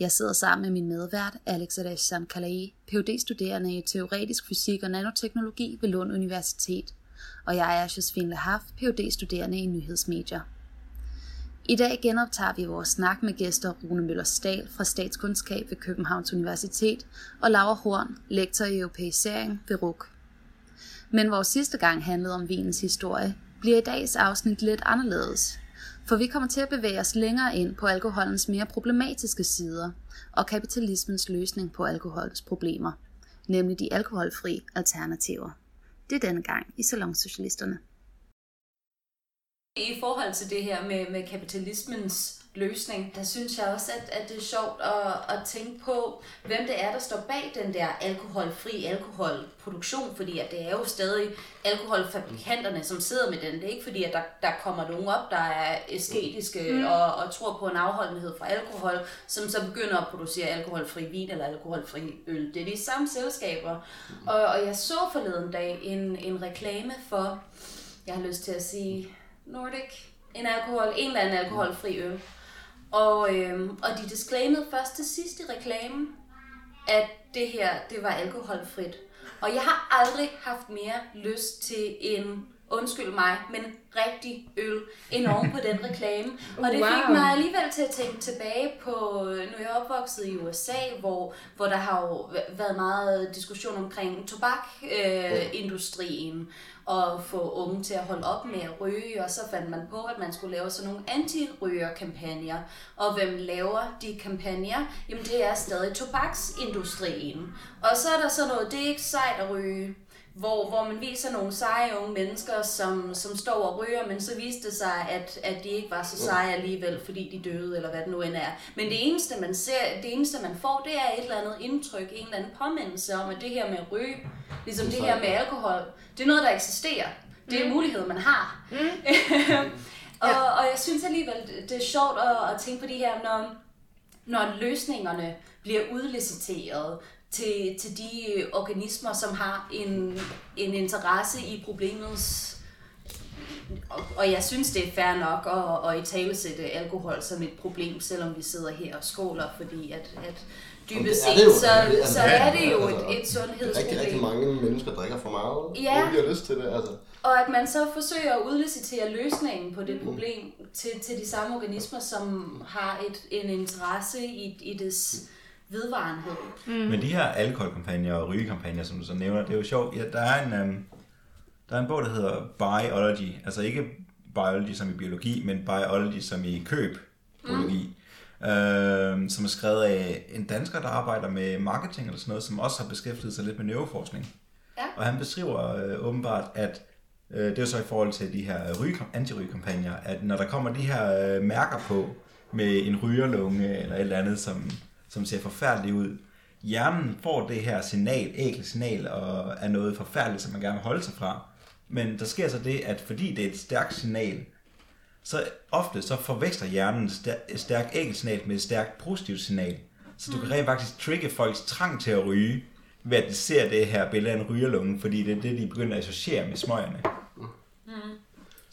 Jeg sidder sammen med min medvært, Alex Sankalai, phd studerende i teoretisk fysik og nanoteknologi ved Lund Universitet, og jeg er Josephine Lehaf, phd studerende i nyhedsmedier. I dag genoptager vi vores snak med gæster Rune Møller Stahl fra Statskundskab ved Københavns Universitet og Laura Horn, lektor i europæisering ved RUK. Men vores sidste gang handlede om vinens historie, bliver i dagens afsnit lidt anderledes. For vi kommer til at bevæge os længere ind på alkoholens mere problematiske sider og kapitalismens løsning på alkoholens problemer, nemlig de alkoholfri alternativer. Det er denne gang i Salonsocialisterne. I forhold til det her med, med kapitalismens løsning, der synes jeg også, at, at det er sjovt at, at tænke på, hvem det er, der står bag den der alkoholfri alkoholproduktion, fordi at det er jo stadig alkoholfabrikanterne, som sidder med den. Det er ikke fordi, at der, der kommer nogen op, der er æstetiske mm. og, og tror på en afholdenhed fra alkohol, som så begynder at producere alkoholfri vin eller alkoholfri øl. Det er de samme selskaber. Mm. Og, og jeg så forleden dag en, en reklame for, jeg har lyst til at sige, Nordic, en alkohol, en eller anden alkoholfri øl. Og, øhm, og de disclaimede først til sidst i reklamen, at det her, det var alkoholfrit. Og jeg har aldrig haft mere lyst til en, undskyld mig, men rigtig øl end oven på den reklame. Og det fik mig alligevel til at tænke tilbage på, nu jeg er opvokset i USA, hvor, hvor der har jo været meget diskussion omkring tobakindustrien. Øh, og få unge til at holde op med at ryge, og så fandt man på, at man skulle lave sådan nogle anti-ryger-kampagner. Og hvem laver de kampagner? Jamen det er stadig tobaksindustrien. Og så er der så noget, det er ikke sejt at ryge, hvor, hvor man viser nogle seje unge mennesker, som, som står og ryger, men så viste det sig, at, at de ikke var så seje alligevel, fordi de døde, eller hvad det nu end er. Men det eneste, man ser, det eneste, man får, det er et eller andet indtryk, en eller anden påmindelse om, at det her med ryge, ligesom det her med alkohol, det er noget, der eksisterer. Det er mm. mulighed, man har. Mm. og, ja. og jeg synes alligevel, det er sjovt at, at tænke på de her, når, når løsningerne bliver udliciteret, til, til de organismer, som har en, en interesse i problemets og, og jeg synes, det er fair nok at, at i tale sætte alkohol som et problem, selvom vi sidder her og skåler, fordi at, at dybest set, jo, så, det, så er det jo altså, et, et sundhedsproblem. Rigtig, rigtig mange mennesker drikker for meget, ja. uden de har lyst til det. Altså. Og at man så forsøger at udlicitere løsningen på det mm. problem mm. til, til de samme organismer, som har et, en interesse i, i des vedvarenhed. Mm. Men de her alkoholkampagner og rygekampagner, som du så nævner, det er jo sjovt. Ja, der er en, um, der er en bog, der hedder Biology. Altså ikke biology som i biologi, men biology som i køb. Biologi. Mm. Øh, som er skrevet af en dansker, der arbejder med marketing eller sådan noget, som også har beskæftiget sig lidt med neuroforskning. Ja. Og han beskriver øh, åbenbart, at øh, det er så i forhold til de her anti-rygekampagner, at når der kommer de her øh, mærker på med en rygerlunge eller et eller andet, som som ser forfærdeligt ud. Hjernen får det her signal, ægle signal, og er noget forfærdeligt, som man gerne vil holde sig fra. Men der sker så det, at fordi det er et stærkt signal, så ofte så forveksler hjernen et stærkt signal med et stærkt positivt signal. Så du kan rent faktisk trigge folks trang til at ryge, ved at de ser det her billede af en rygerlunge, fordi det er det, de begynder at associere med smøgerne. Mm.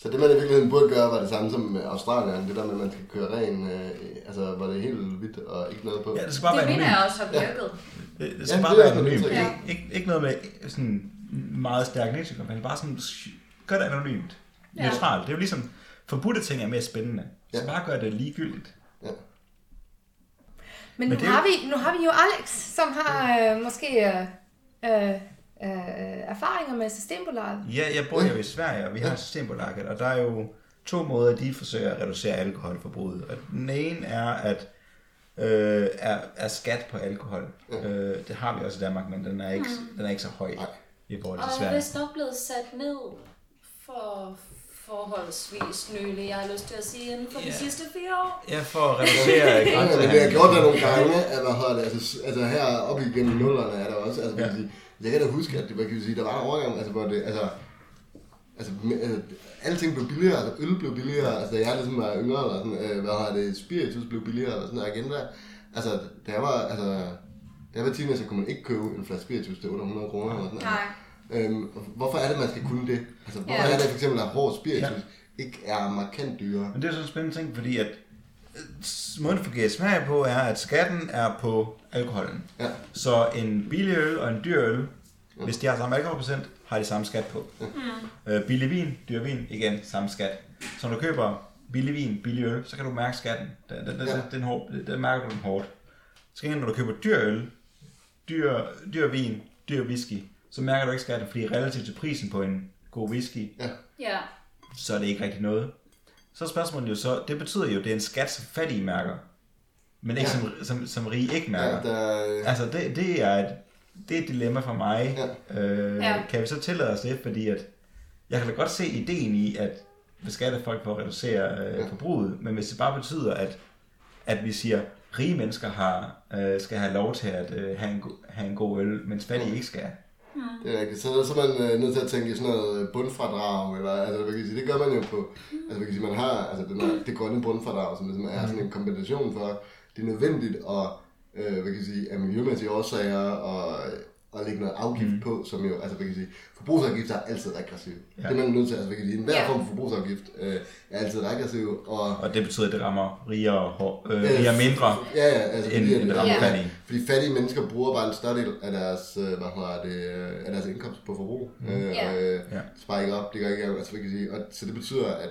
Så det man i virkeligheden burde gøre, var det samme som med Australien, det der med, at man skal køre ren, øh, altså var det helt hvidt og ikke noget på. Ja, det skal bare det være mener jeg også har virket. Ja. Det, det skal ja, bare det være anonymt. Ja. Ikke, ikke, noget med sådan meget stærk nationkampagne, bare sådan, gør det anonymt. Ja. Neutralt. Det er jo ligesom, forbudte ting er mere spændende. Så ja. bare gør det ligegyldigt. Ja. Men, nu, Men det... har vi, nu har vi jo Alex, som har øh, måske øh, øh, erfaringer med Systembolaget. Ja, jeg bor jo i Sverige, og vi har Systembolaget, og der er jo to måder, de forsøger at reducere alkoholforbruget. Og den ene er, at øh, er, er skat på alkohol. Ja. Øh, det har vi også i Danmark, men den er ikke, mm. den er ikke så høj i forhold til Sverige. Og er vist nok blevet sat ned for, for forholdsvis nylig. Jeg har lyst til at sige inden for Ja. de sidste fire år. Ja, for at reducere Ja, men det har gjort der nogle gange, at hvad det, altså, altså her op igennem nullerne er der også, altså, ja. Ja. jeg kan da huske, at det, hvad kan sige, der var en overgang, altså, hvor det, altså, altså, altså, alting blev billigere, altså øl blev billigere, altså da jeg ligesom var yngre, eller sådan, øh, hvad hedder det, spiritus blev billigere, eller sådan noget igen der, altså, da jeg var, altså, da jeg var teenager, så kunne man ikke købe en flaske spiritus til under 100 kroner, eller sådan noget. Nej. Øhm, hvorfor er det, man skal kunne det? Altså, hvorfor Ja. er det for eksempel, at hård spiritus ikke er markant dyrere? Men det er sådan en spændende ting, fordi at fungerer smag på, er, at skatten er på alkoholen. Ja. Så en billig øl og en dyr øl, hvis de har samme alkoholprocent, har de samme skat på. Mm. Øh, billig vin, dyr vin, igen samme skat. Så når du køber billig vin, billig øl, så kan du mærke skatten. Den, den, den, Ja. den, den, hård, den mærker du den hårdt. Så når du køber dyr øl, dyr, dyr vin, dyr whisky, så mærker du ikke skatten, fordi relativt til prisen på en god whisky, Ja. så er det ikke rigtig noget. Så er spørgsmålet jo så, det betyder jo, at det er en skat, som fattige mærker, men ikke Ja. som, som, som rige ikke Ja, mærker. der, Altså, det, det, er et, det er et dilemma for mig. Ja. Øh, Ja. Kan vi så tillade os det, fordi at jeg kan da godt se ideen i, at beskatte folk for at reducere øh, Ja. forbruget, men hvis det bare betyder, at, at vi siger, rige mennesker har, øh, skal have lov til at øh, have, en, go- have en god øl, mens fattige ikke skal. Det er rigtigt. Så, så er man øh, nødt til at tænke i sådan noget bundfradrag, eller, altså, hvad kan sige, det gør man jo på, altså, hvad kan sige, man har altså, den her, det grønne bundfradrag, som ligesom er sådan en kompensation for, det er nødvendigt at, øh, hvad kan sige, af miljømæssige årsager, og, og lægge noget afgift mm. på, som jo, altså, hvad kan jeg sige, forbrugsafgifter er altid regressiv. Ja. Det er man nødt til, altså, hvad kan jeg sige, enhver form for forbrugsafgift øh, er altid regressiv, og Og det betyder, at det rammer rigere og hår, øh, rigere mindre, Ja, ja, altså end, fordi, end det at, rammer Ja. fattige. fordi fattige mennesker bruger bare en større del af deres, øh, hvad hedder det, øh, af deres indkomst på forbrug. Mm. Øh, Ja. og øh, Ja. sparer ikke op, det gør ikke, altså hvad kan jeg sige, og, så det betyder, at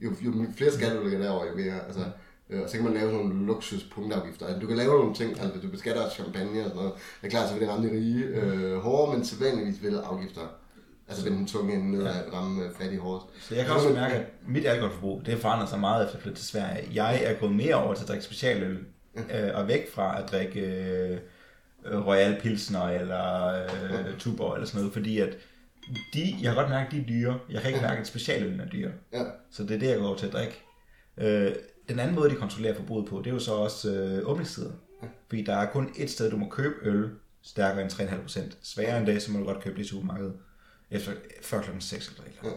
jo, jo flere skatter du lægger derover, jo mere, altså, øh, og så kan man lave sådan nogle luksus punktafgifter. Altså, du kan lave nogle ting, altså du beskatter champagne og sådan noget. Det er klart, så vil det ramme de rige øh, hårdere, men sædvanligvis vil afgifter altså vende den tunge ende ned at ramme øh, fattige hårdest. Så jeg kan også mærke, at mit alkoholforbrug, det forandrer sig meget efter at flytte til Sverige. Jeg er gået mere over til at drikke specialøl, øh, og væk fra at drikke øh, øh, Royal Pilsner eller øh, Tuborg eller sådan noget, fordi at de, jeg kan godt mærke, at de er dyre. Jeg kan ikke mærke, at specialøllen er dyre. Ja. Så det er det, jeg går over til at drikke. Øh, den anden måde, de kontrollerer forbruget på, det er jo så også øh, åbningstider. Fordi der er kun et sted, du må købe øl stærkere end 3,5%. Sværere end det, så må du godt købe det i supermarkedet efter, før klokken 6 eller et eller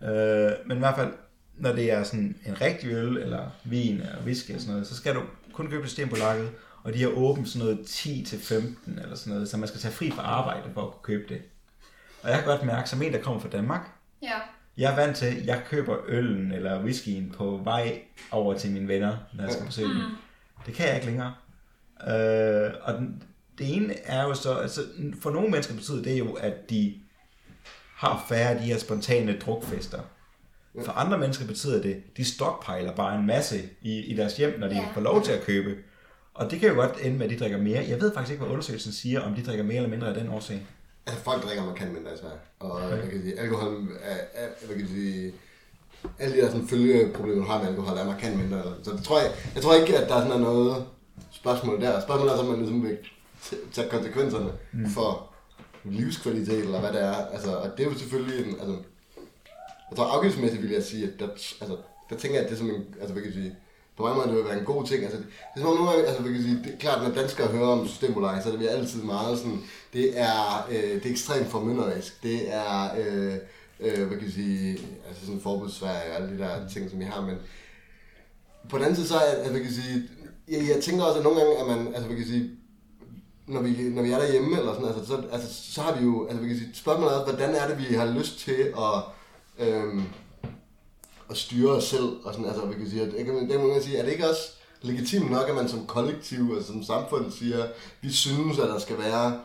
andet. Øh, men i hvert fald, når det er sådan en rigtig øl, eller vin, eller whisky og sådan noget, så skal du kun købe det Systembolaget, og de har åbent sådan noget 10-15 eller sådan noget, så man skal tage fri fra arbejde for at kunne købe det. Og jeg kan godt mærke, som en, der kommer fra Danmark, Ja. Jeg er vant til, at jeg køber øllen eller whiskyen på vej over til mine venner, når jeg skal besøge dem. Det kan jeg ikke længere. Øh, og den, det ene er jo så, altså for nogle mennesker betyder det jo, at de har færre af de her spontane drukfester. For andre mennesker betyder det, de stockpiler bare en masse i, i deres hjem, når de Ja. får lov til at købe. Og det kan jo godt ende med, at de drikker mere. Jeg ved faktisk ikke, hvad undersøgelsen siger, om de drikker mere eller mindre af den årsag. Altså, folk drikker markant mindre i Sverige. Og okay. kan sige, alkohol er, er, hvad kan sige, alle de der sådan, følgeproblemer, du har med alkohol, er markant mindre. Eller, så det tror jeg, jeg tror ikke, at der er sådan noget spørgsmål der. Spørgsmålet er, så, om man ligesom vil tage konsekvenserne mm. for livskvalitet, eller hvad det er. Altså, og det er jo selvfølgelig en, altså, jeg tror afgiftsmæssigt vil jeg sige, at der, altså, der tænker jeg, at det er som en, altså hvad kan jeg sige, på mange måder det vil være en god ting. Altså, det, er som om nogle gange, altså hvad kan jeg sige, det er klart, når danskere hører om systembolag, så er det vi altid meget sådan, det er, øh, det er ekstremt formynderisk. Det er, øh, øh, hvad kan jeg sige, altså sådan forbudssvær og alle de der ting, som vi har, men på den anden side, så er, altså, hvad kan jeg sige, jeg, jeg tænker også, at nogle gange, at man, altså hvad kan jeg sige, når vi, når vi er derhjemme, eller sådan, altså, så, altså, så har vi jo, altså, vi kan sige, spørgsmålet er, hvordan er det, vi har lyst til at, øhm, at styre os selv, og sådan, altså, vi kan sige, at, kan, det kan man sige, er det ikke også legitimt nok, at man som kollektiv, altså som samfund siger, vi synes, at der skal være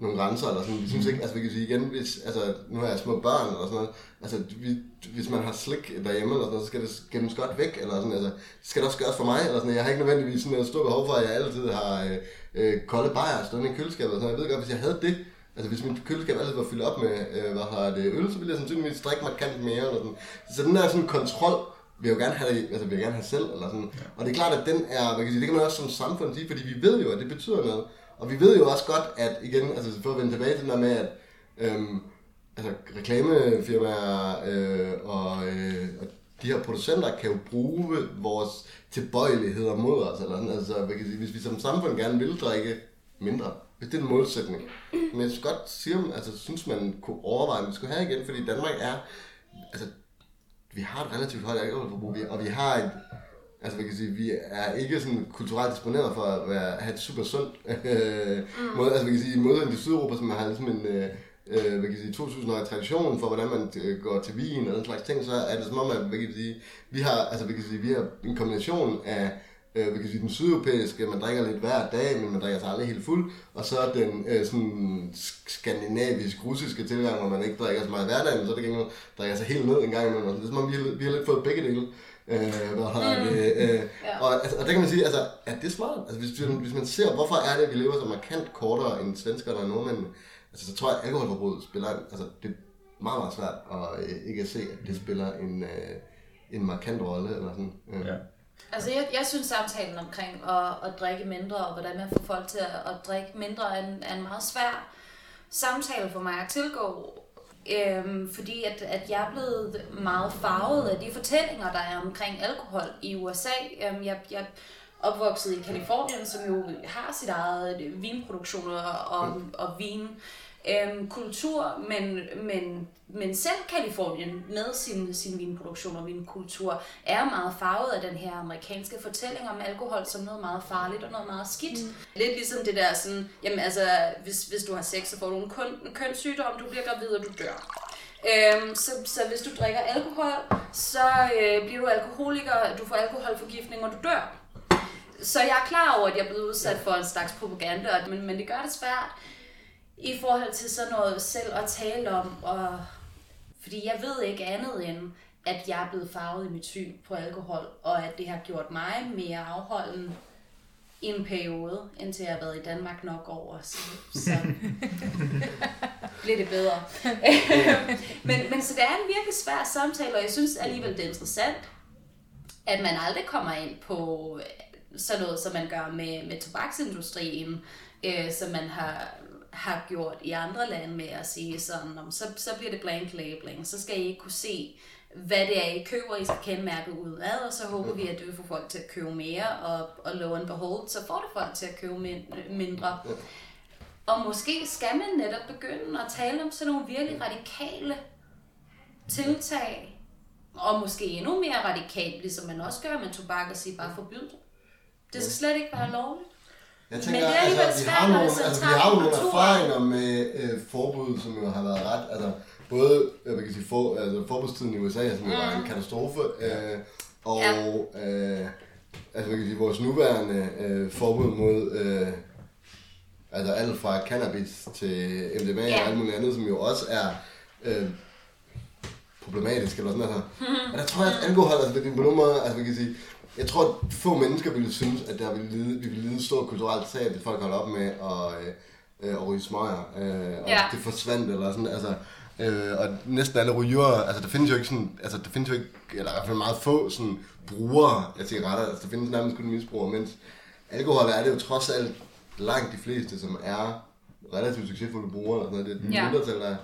nogle grænser, eller sådan, vi synes ikke, altså vi kan sige igen, hvis, altså nu har jeg små børn, eller sådan noget, altså vi, hvis man har slik derhjemme, eller sådan noget, så skal det gemmes godt væk, eller sådan, altså, skal det også gøres for mig, eller sådan, jeg har ikke nødvendigvis sådan et stort behov for, at jeg altid har øh, øh, kolde bajer stående i køleskabet, og sådan, jeg ved godt, hvis jeg havde det, altså hvis mit køleskab altid var fyldt op med, øh, hvad har det, øl, så ville jeg sandsynligvis drikke markant mere, eller sådan, så den der sådan kontrol, vil jeg jo gerne have, altså vil jeg gerne have selv, eller sådan. Og det er klart, at den er, hvad kan jeg sige, det kan man også som samfund sige, fordi vi ved jo, at det betyder noget. Og vi ved jo også godt, at igen, altså for at vende tilbage til den der med, at, øhm, altså reklamefirmaer øh, og, øh, og de her producenter kan jo bruge vores tilbøjeligheder mod os. Eller sådan. Altså, hvad kan jeg sige, hvis vi som samfund gerne vil drikke mindre, hvis det er en målsætning. Men jeg synes godt sige, altså, synes man kunne overveje, at vi skulle have igen, fordi Danmark er, altså, vi har et relativt højt alkoholforbrug, og vi har et, altså hvad kan sige, vi er ikke sådan kulturelt disponeret for at være, have et super sundt øh, mm. måde, altså hvad kan sige, i modsætning til Sydeuropa, som har ligesom en, øh, øh, hvad kan sige, 2000 år tradition for, hvordan man øh, går til vin og den slags ting, så er det som om, at hvad kan sige, vi har, altså, hvad kan sige, vi har en kombination af øh, hvad kan sige, den sydeuropæiske, man drikker lidt hver dag, men man drikker sig aldrig helt fuld, og så den øh, sådan skandinavisk-russiske tilgang, hvor man ikke drikker så meget hver dag, men så er det gengæld drikker sig helt ned en gang imellem. Det er som om, vi har, vi har lidt fået begge dele. Øh, hvad har mm. det, øh, ja. og, altså, og der kan man sige, altså, er det smart? Altså, hvis, hvis man ser, hvorfor er det, at vi lever så markant kortere end svenskerne og nordmænd, altså, så tror jeg, at alkoholforbruget spiller, altså, det er meget, meget svært at øh, ikke at se, at det spiller en, øh, en markant rolle. Eller sådan. Øh. Ja. Altså, jeg, jeg synes samtalen omkring at, at drikke mindre, og hvordan man får folk til at, at drikke mindre, er en, er en meget svær samtale for mig at tilgå. Øhm, fordi at, at jeg er blevet meget farvet af de fortællinger, der er omkring alkohol i USA. Øhm, jeg, jeg opvokset i Kalifornien, som jo har sit eget vinproduktion og, og, og vin øhm, kultur, men, men, men selv Kalifornien med sin, sin vinproduktion og vinkultur er meget farvet af den her amerikanske fortælling om alkohol som noget meget farligt og noget meget skidt. Mm. Lidt ligesom det der sådan, jamen altså, hvis, hvis du har sex, så får du en, køn, en kønssygdom, du bliver gravid og du dør. Øhm, så, så hvis du drikker alkohol, så øh, bliver du alkoholiker, du får alkoholforgiftning og du dør. Så jeg er klar over, at jeg er blevet udsat for en slags propaganda, men, men det gør det svært i forhold til sådan noget selv at tale om, og, fordi jeg ved ikke andet end, at jeg er blevet farvet i mit syn på alkohol, og at det har gjort mig mere afholden i en periode, indtil jeg har været i Danmark nok over, så, så bliver det bedre. men, men så det er en virkelig svær samtale, og jeg synes alligevel, det er interessant, at man aldrig kommer ind på sådan noget, som man gør med, med tobaksindustrien, øh, som man har har gjort i andre lande med at sige sådan, om, så, så bliver det blank labeling, så skal I ikke kunne se, hvad det er, I køber, I skal kende mærket ud af, og så håber vi, at det vil få folk til at købe mere, og, og low and behold, så får det folk til at købe mindre. Og måske skal man netop begynde at tale om sådan nogle virkelig radikale tiltag, og måske endnu mere radikalt, ligesom man også gør med tobak, og sige bare forbyd det. Det skal slet ikke være lovligt. Jeg tænker, Men det er altså, vi har nogle, altså, vi har nogle erfaringer med øh, forbud, som jo har været ret, altså både, jeg kan sige, for, altså, forbudstiden i USA, som jo mm. var en mm. katastrofe, øh, og ja. øh, altså, man kan sige, vores nuværende øh, forbud mod øh, altså alt fra cannabis til MDMA ja. og alt muligt andet, som jo også er øh, problematisk, eller sådan altså. Og der tror jeg, at alkohol, altså, det på nogen måde, altså man kan sige, jeg tror, at få mennesker ville synes, at der ville lide, vi ville lide stor kulturelt tab, hvis folk holdt op med at, øh, at ryge smøger, øh, og ja. det forsvandt, eller sådan, altså, øh, og næsten alle ryger, altså der findes jo ikke sådan, altså der findes jo ikke, eller i hvert fald meget få sådan brugere af cigaretter, altså der findes nærmest kun misbrugere, mens alkohol er det jo trods alt langt de fleste, som er relativt succesfulde brugere, og sådan noget, det er ja. mindretal, der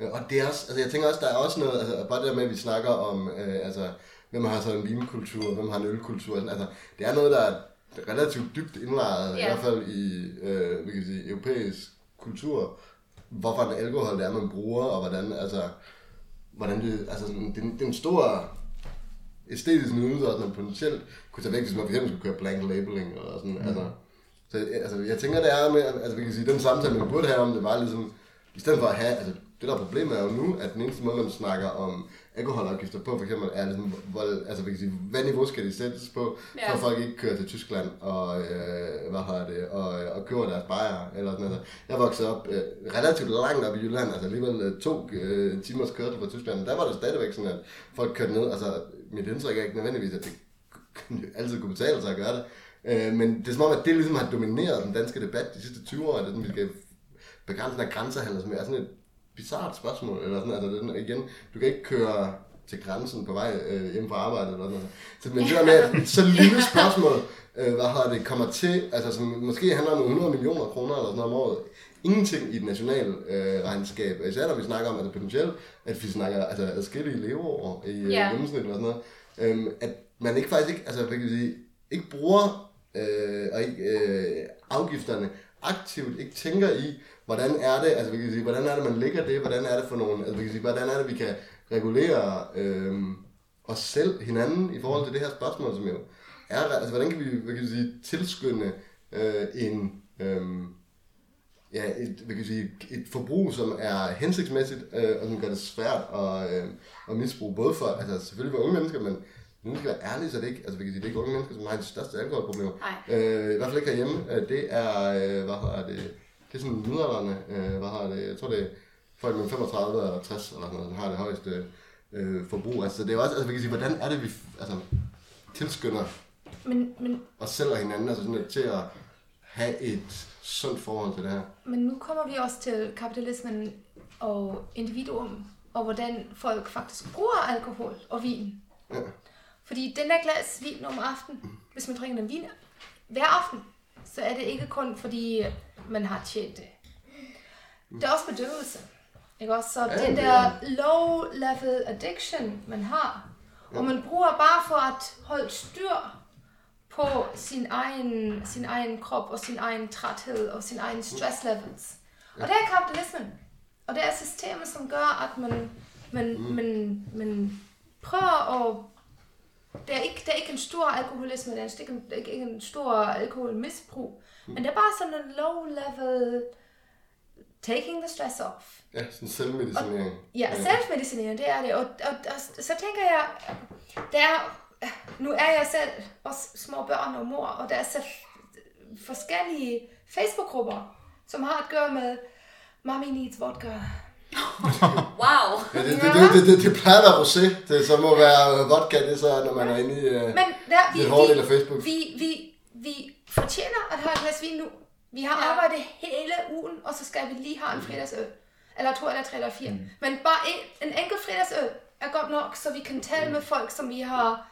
og det er også, altså jeg tænker også, der er også noget, altså bare det der med, at vi snakker om, øh, altså hvem har så en vinkultur, hvem har en ølkultur. Sådan, altså, det er noget, der er relativt dybt indlejret, ja. i hvert fald i øh, hvad kan sige, europæisk kultur, hvorfor en alkohol det er, man bruger, og hvordan, altså, hvordan det, altså, sådan, det, det er en stor æstetisk nydelse, at man potentielt kunne tage væk, hvis man for eksempel skulle køre blank labeling, og sådan, mm. altså, så altså, jeg tænker, det er med, altså, vi kan sige, den samtale, man burde have om det, var ligesom, i stedet for at have, altså, det der problemet er jo nu, at den eneste måde, man snakker om alkoholafgifter på, for eksempel, er ligesom, hvor, altså, vi kan sige, hvad niveau skal de sættes på, ja. at folk ikke kører til Tyskland og, øh, hvad har det, og, og køber deres bajer, eller sådan noget. Jeg voksede op øh, relativt langt op i Jylland, altså alligevel øh, to øh, timers kørsel fra Tyskland, der var det stadigvæk sådan, at folk kørte ned, altså mit indtryk er ikke nødvendigvis, at det altid kunne betale sig at gøre det, øh, men det er som om, at det ligesom har domineret den danske debat de sidste 20 år, at vi skal begrænse den her grænsehandel, som er sådan et bizart spørgsmål, eller sådan, altså den, igen, du kan ikke køre til grænsen på vej øh, hjem fra arbejde eller noget. Så, men det der med, at så lille spørgsmål, øh, hvad har det, kommer til, altså som måske handler om 100 millioner kroner eller sådan noget om året, ingenting i et nationale øh, regnskab, især når vi snakker om, altså potentielt, at vi snakker altså, adskillige leveår i øh, Ja. gennemsnit eller sådan noget, øhm, at man ikke faktisk ikke, altså hvad kan jeg sige, ikke bruger øh, og ikke, øh, afgifterne aktivt ikke tænker i, hvordan er det, altså vi kan sige, hvordan er det, man ligger det, hvordan er det for nogen, altså vi kan sige, hvordan er det, vi kan regulere øh, os selv, hinanden, i forhold til det her spørgsmål, som jo er, altså hvordan kan vi, hvad kan vi sige, tilskynde øh, en, øh, ja, et, hvad kan vi sige, et forbrug, som er hensigtsmæssigt, øh, og som gør det svært at, øh, at misbruge, både for, altså selvfølgelig for unge mennesker, men nu skal jeg være ærlig, så det ikke, altså, hvad kan sige, det er ikke unge mennesker, som har de største alkoholproblemer. Nej. Øh, I hvert fald ikke herhjemme. Øh, Det er, øh, hvad hedder det, det er sådan midalderne, øh, hvad hedder det, jeg tror det er folk mellem 35 og 60 eller sådan noget, der har det højeste øh, forbrug. Altså det er også, altså vi kan sige, hvordan er det, vi altså, tilskynder Men, men, os selv og hinanden, altså sådan, at, til at have et sundt forhold til det her. men nu kommer vi også til kapitalismen og individuum, og hvordan folk faktisk bruger alkohol og vin. Ja. Fordi den der glas vin om aftenen, hvis man drikker den vin hver aften, så er det ikke kun fordi man har tjent det. Det er også bedøvelse. Ikke også? Så Ja, den der er- low-level addiction, man har, og man bruger bare for at holde styr på sin egen, sin egen krop og sin egen træthed og sin egen stress levels. Og det er kapitalismen. Og det er systemet, som gør, at man, man, man, man prøver at... Det er, ikke, det er ikke en stor alkoholisme, det er ikke en, det er ikke en stor alkoholmisbrug, men det er bare sådan en low-level taking the stress off. Ja, sådan selvmedicinering. Ja, selvmedicinering, det er det. Og, og, og så tænker jeg, der er, nu er jeg selv også små børn og mor, og der er så forskellige Facebook-grupper, som har at gøre med Mommy needs vodka. Wow. Ja, det, det, det, det, det, det plejer at være rosé. Det så må være vodka, det så, når man er inde i øh, Men der, vi, det hårde del af vi, Facebook. vi, vi, vi fortjener at have et glas vin nu. Vi har Ja. arbejdet hele ugen, og så skal vi lige have en fredagsøl. Eller to, eller tre, eller fire. Mm. Men bare en, en enkelt fredagsøl er godt nok, så vi kan tale med folk, som vi har,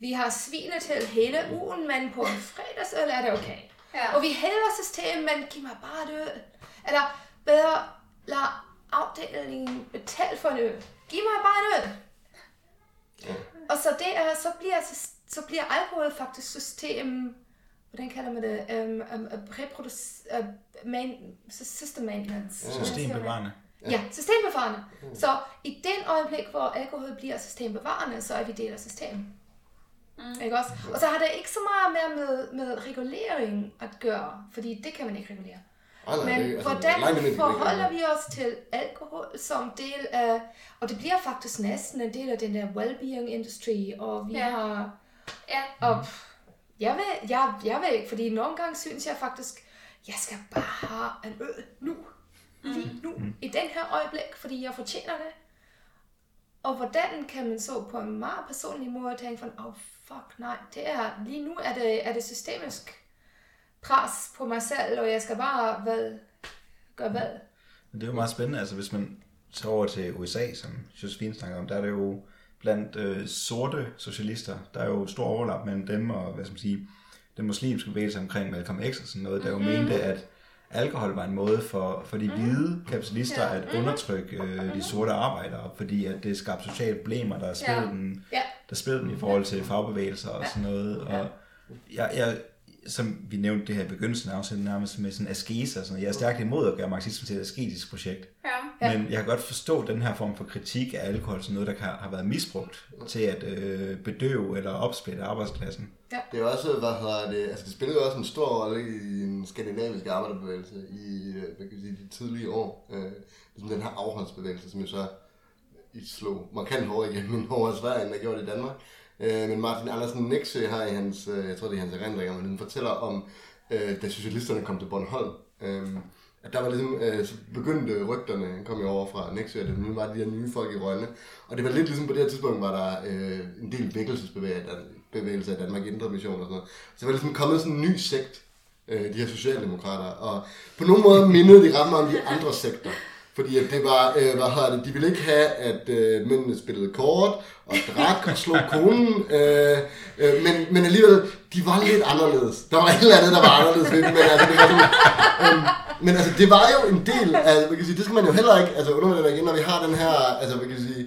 vi har svinet til hele ugen, men på en fredagsøl er det okay. Ja. Og vi hælder systemet, men giv mig bare et øl. Eller bedre, lad afdelingen betale for en øl. Giv mig bare en øl. Og så, det er, så, bliver, så bliver alkohol faktisk system, hvordan kalder man det, um, um, reproduce, uh, main, system maintenance. Systembevarende. Ja, systembevarende. Så i den øjeblik, hvor alkohol bliver systembevarende, så er vi del af systemet. Mm. Ikke også? Og så har det ikke så meget mere med, med regulering at gøre, fordi det kan man ikke regulere. Nej, Men det- altså, hvordan det forholder vi os til alkohol som del af, og det bliver faktisk næsten en del af den der well-being industry, og vi Ja. har, Ja. og jeg ved, jeg, jeg ved ikke, fordi nogle gange synes jeg faktisk, jeg skal bare have en øl nu, lige nu, i den her øjeblik, fordi jeg fortjener det. Og hvordan kan man så på en meget personlig måde tænke fra, oh fuck nej, det er, lige nu er det, er det systemisk pres på mig selv, og jeg skal bare hvad, gøre hvad. Men det er jo meget spændende, altså hvis man tager over til USA, som Josefine snakker om, der er det jo blandt øh, sorte socialister, der er jo stor overlap mellem dem og, hvad skal man sige, den muslimske bevægelse omkring Malcolm X og sådan noget, der jo Mhm. mente, at alkohol var en måde for, for de hvide kapitalister Ja. at undertrykke øh, de sorte arbejdere, fordi at det skabte sociale problemer, der spillede Ja. den Ja. der spillede den i forhold til fagbevægelser og sådan noget. Og jeg, jeg, som vi nævnte det her i begyndelsen af afsnittet, nærmest med sådan askese og sådan noget. Jeg er stærkt imod at gøre marxismen til et asketisk projekt. Ja. Ja. Men jeg kan godt forstå den her form for kritik af alkohol som noget, der kan, har været misbrugt til at øh, bedøve eller opsplitte arbejdsklassen. Det er også, hvad hedder det, altså det spillede også en stor rolle i den skandinaviske arbejderbevægelse i, øh, hvad kan jeg sige, de tidlige år. Øh, ligesom den her afholdsbevægelse, som jo så i slog markant hårdere igennem over Sverige, end der gjorde det i Danmark. Øh, men Martin Andersen Nexø har i hans, øh, jeg tror det er hans erindringer, men den fortæller om, øh, da socialisterne kom til Bornholm. Øh, at der var ligesom, øh, så begyndte rygterne, kom jo over fra Nexø, at det nu var de her nye folk i Rønne. Og det var lidt ligesom på det her tidspunkt, var der øh, en del vækkelsesbevægelser i Danmark, Indre Mission og sådan noget. Så det var ligesom kommet sådan en ny sekt, øh, de her socialdemokrater. Og på nogen måde mindede de ret meget om de andre sekter. Fordi at det var, øh, hvad hedder det, de ville ikke have, at øh, mændene spillede kort og drak og slog konen. Øh, øh, men, men alligevel, de var lidt anderledes. Der var et eller andet, der var anderledes ved dem, men altså, det var sådan, øh, men altså, det var jo en del af, man kan sige, det skal man jo heller ikke, altså undervurdere igen, når vi har den her, altså man kan sige,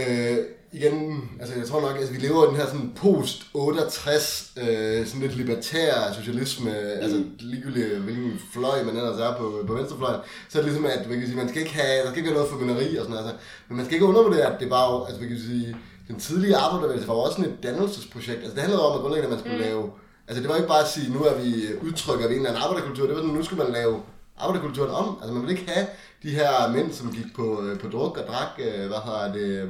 øh, igen, altså jeg tror nok, altså vi lever i den her sådan post-68, øh, sådan lidt libertær socialisme, mm. altså ligegyldigt hvilken fløj man ellers er på, på venstrefløjen, så er det ligesom, at man, kan sige, man skal ikke have, der skal ikke være noget formynderi og sådan noget, altså, men man skal ikke undervurdere, at det var altså man kan sige, den tidlige arbejderbevægelse var også sådan et dannelsesprojekt, altså det handlede om, at grundlæggende, at man skulle mm. lave, altså det var ikke bare at sige, nu er vi udtrykker vi en eller anden arbejderkultur, det var sådan, nu skal man lave arbejderkulturen om, altså man vil ikke have de her mænd, som gik på, øh, på druk og drak, øh, hvad hedder det, øh,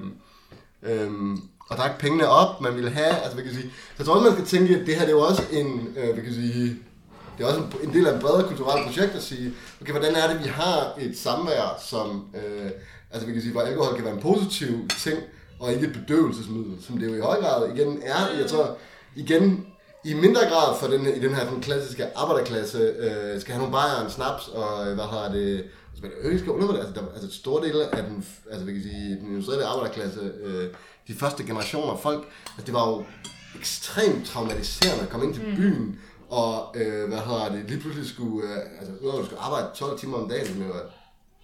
øhm, og drak pengene op, man ville have, altså vi kan sige, så jeg tror også, man skal tænke, at det her det er jo også en, øh, vi kan sige, det er også en, en del af et bredere kulturelt projekt at sige, okay, hvordan er det, vi har et samvær, som, øh, altså vi kan sige, hvor alkohol kan være en positiv ting, og ikke et bedøvelsesmiddel, som det jo i høj grad igen er, jeg tror, igen, i mindre grad for den, i den her den klassiske arbejderklasse, øh, skal have nogle bajer, en snaps, og øh, hvad har det, men jeg skal undervurdere, altså, der, altså store dele af den, altså, vi kan sige, den industrielle arbejderklasse, øh, de første generationer folk, altså, det var jo ekstremt traumatiserende at komme ind til mm. byen, og øh, hvad hedder det, lige pludselig skulle, øh, altså udover at du skulle arbejde 12 timer om dagen, det var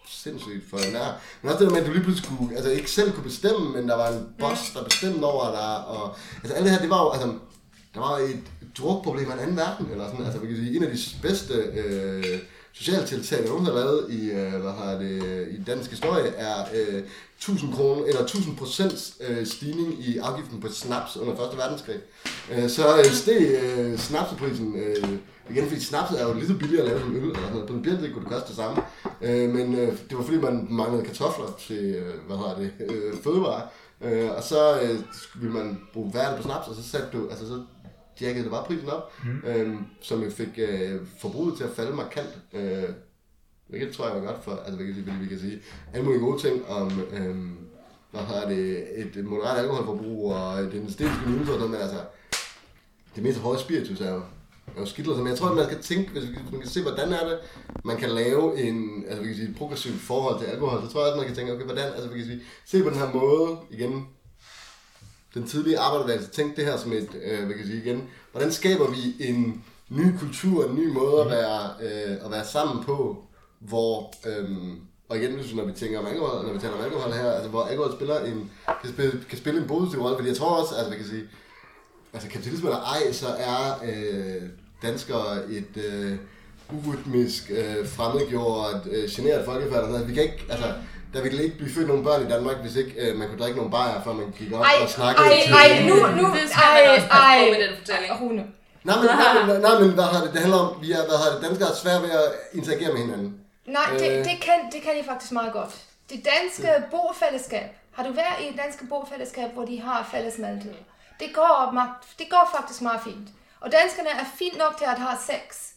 sindssygt for en nær. Men også det der med, at du lige pludselig skulle, altså ikke selv kunne bestemme, men der var en boss, der bestemte over dig, og altså alt det her, det var jo, altså, der var et drukproblem af en anden verden, eller sådan, altså vi kan sige, en af de bedste øh, socialtiltag, der nogen har lavet i, øh, hvad har det, øh, i dansk historie, er øh, 1000 kroner, eller 1000 procents øh, stigning i afgiften på snaps under 1. verdenskrig. Øh, så øh, steg øh, snapseprisen, øh, igen fordi snapset er jo lidt billigere at lave som øl, eller sådan noget. På en kunne det koste det samme. Øh, men øh, det var fordi, man manglede kartofler til, øh, hvad hedder det, øh, fødevarer. Øh, og så øh, ville man bruge værte på snaps, og så satte du, altså så jackede det bare prisen op, mm. øhm, som jo fik øh, forbruget til at falde markant. Øh, hvilket tror jeg var godt for, altså vi kan, vi kan sige, alle mulige gode ting om, øhm, hvad har det, et moderat alkoholforbrug og den æstetiske nydelse og sådan, men altså, det mest høje spiritus er jo, er jo skidt, men jeg tror, at man skal tænke, hvis man kan se, hvordan er det, man kan lave en, altså vi kan sige, et progressivt forhold til alkohol, så tror jeg også, man kan tænke, okay, hvordan, altså vi kan sige, se på den her måde, igen, den tidlige arbejderbevægelse tænkte det her som et, øh, hvad kan jeg sige igen, hvordan skaber vi en ny kultur, en ny måde at være, øh, at være sammen på, hvor, øh, og igen, når vi tænker om alkohol, når vi taler om alkohol her, altså hvor alkohol spiller en, kan, spille, kan spille en positiv rolle, fordi jeg tror også, altså, hvad kan sige, altså kapitalisme eller ej, så er øh, danskere et øh, urytmisk, øh, fremmedgjort, øh, generet folkefærd. Vi kan ikke, altså, der ville ikke blive født nogle børn i Danmark, hvis ikke øh, man kunne drikke nogle bajer, før man gik op ej, og snakkede ej, til... Ej, nu, nu, det skal man også på med den fortælling. Nej, men, nej, men, nej, men hvad har det, det handler om, vi er, hvad har det, danskere er svært ved at interagere med hinanden. Nej, det, øh. det, kan, det kan de faktisk meget godt. Det danske ja. bofællesskab, har du været i et danske bofællesskab, hvor de har fælles måltider? Det går, det går faktisk meget fint. Og danskerne er fint nok til at have sex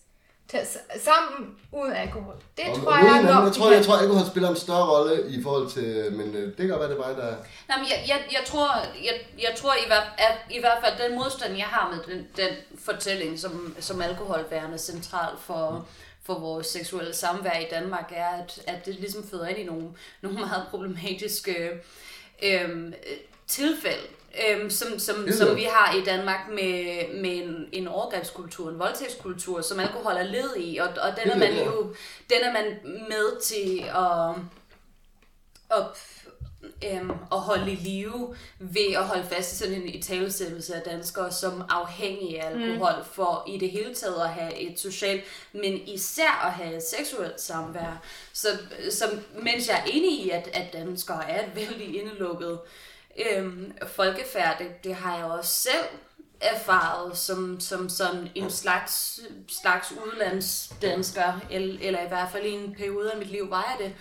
til, sammen uden alkohol. Det og, tror og jeg nok... Jeg tror, jeg tror, at alkohol spiller en større rolle i forhold til... Men øh, det kan godt være, det er mig, der... Nej, men jeg, jeg, jeg tror, jeg, jeg tror i, hvert, at, i hvert fald, den modstand, jeg har med den, den fortælling, som, som alkohol værende central for, for vores seksuelle samvær i Danmark, er, at, at det ligesom føder ind i nogle, nogle meget problematiske øh, tilfælde øhm, som, som, som vi har i Danmark med, med en, en overgrebskultur, en voldtægtskultur, som alkohol er led i, og, og den, er man jo, den er man med til at, at, øhm, at holde i live ved at holde fast i sådan en italesættelse af danskere som afhængige af alkohol, mm. for i det hele taget at have et socialt, men især at have et seksuelt samvær. Så, så mens jeg er enig i, at, at danskere er et vældig indelukket øhm, folkefærd, det, det har jeg også selv erfaret som, som sådan en slags, slags udlandsdansker, eller, eller i hvert fald i en periode af mit liv var jeg det,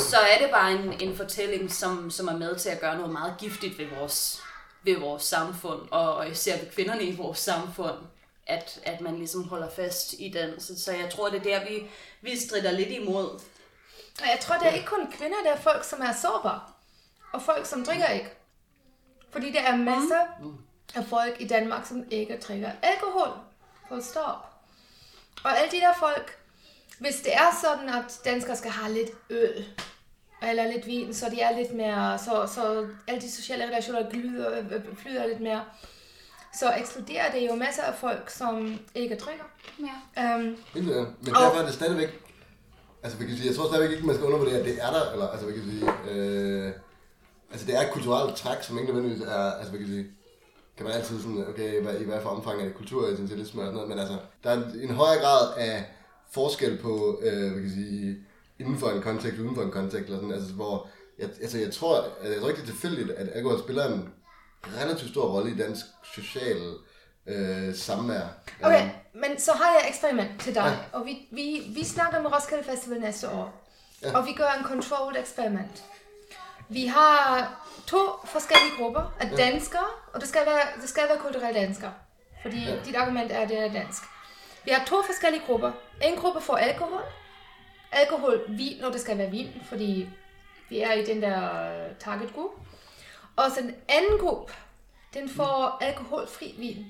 så er det bare en, en fortælling, som, som er med til at gøre noget meget giftigt ved vores, ved vores samfund, og, og især ved kvinderne i vores samfund, at, at man ligesom holder fast i den. Så, så jeg tror, det er der, vi, vi strider lidt imod. Og jeg tror, det er ikke kun kvinder, det er folk, som er sårbare og folk, som drikker ikke. Fordi der er masser mm. af folk i Danmark, som ikke drikker alkohol. På stop. Og alle de der folk, Hvis det er sådan, at danskere skal have lidt øl, eller lidt vin, så de er lidt mere, så, så alle de sociale relationer glyder, øh, øh, flyder lidt mere, så ekskluderer det jo masser af folk, som ikke drikker. Ja. Um. Men derfor er det stadigvæk... Altså, vi kan sige, jeg tror stadigvæk ikke, man skal undervurdere, at det er der, eller altså, vi kan sige... Øh, altså, det er et kulturelt træk, som ikke nødvendigvis er... Altså, vi kan sige, kan man altid sådan, okay, hvad, i hvad for omfang er det kulturessentialisme og sådan noget, men altså, der er en, en højere grad af forskel på, øh, hvad kan sige, inden for en kontekst, uden for en kontekst, eller sådan, altså, hvor, jeg, altså, jeg tror, at jeg tror ikke, det er tilfældigt, at alkohol spiller en relativt stor rolle i dansk social øh, samvær. okay, Øh, men så har jeg et eksperiment til dig, og vi, vi, vi snakker med Roskilde Festival næste år, Ja. og vi gør en controlled eksperiment. Vi har to forskellige grupper af danskere, og det skal være, det skal være kulturelle danskere, fordi Ja. dit argument er, at det er dansk. Vi har to forskellige grupper. En gruppe får alkohol, alkohol, vin, når det skal være vin, fordi vi er i den der øh, target group. Og så den anden gruppe, den får alkoholfri vin.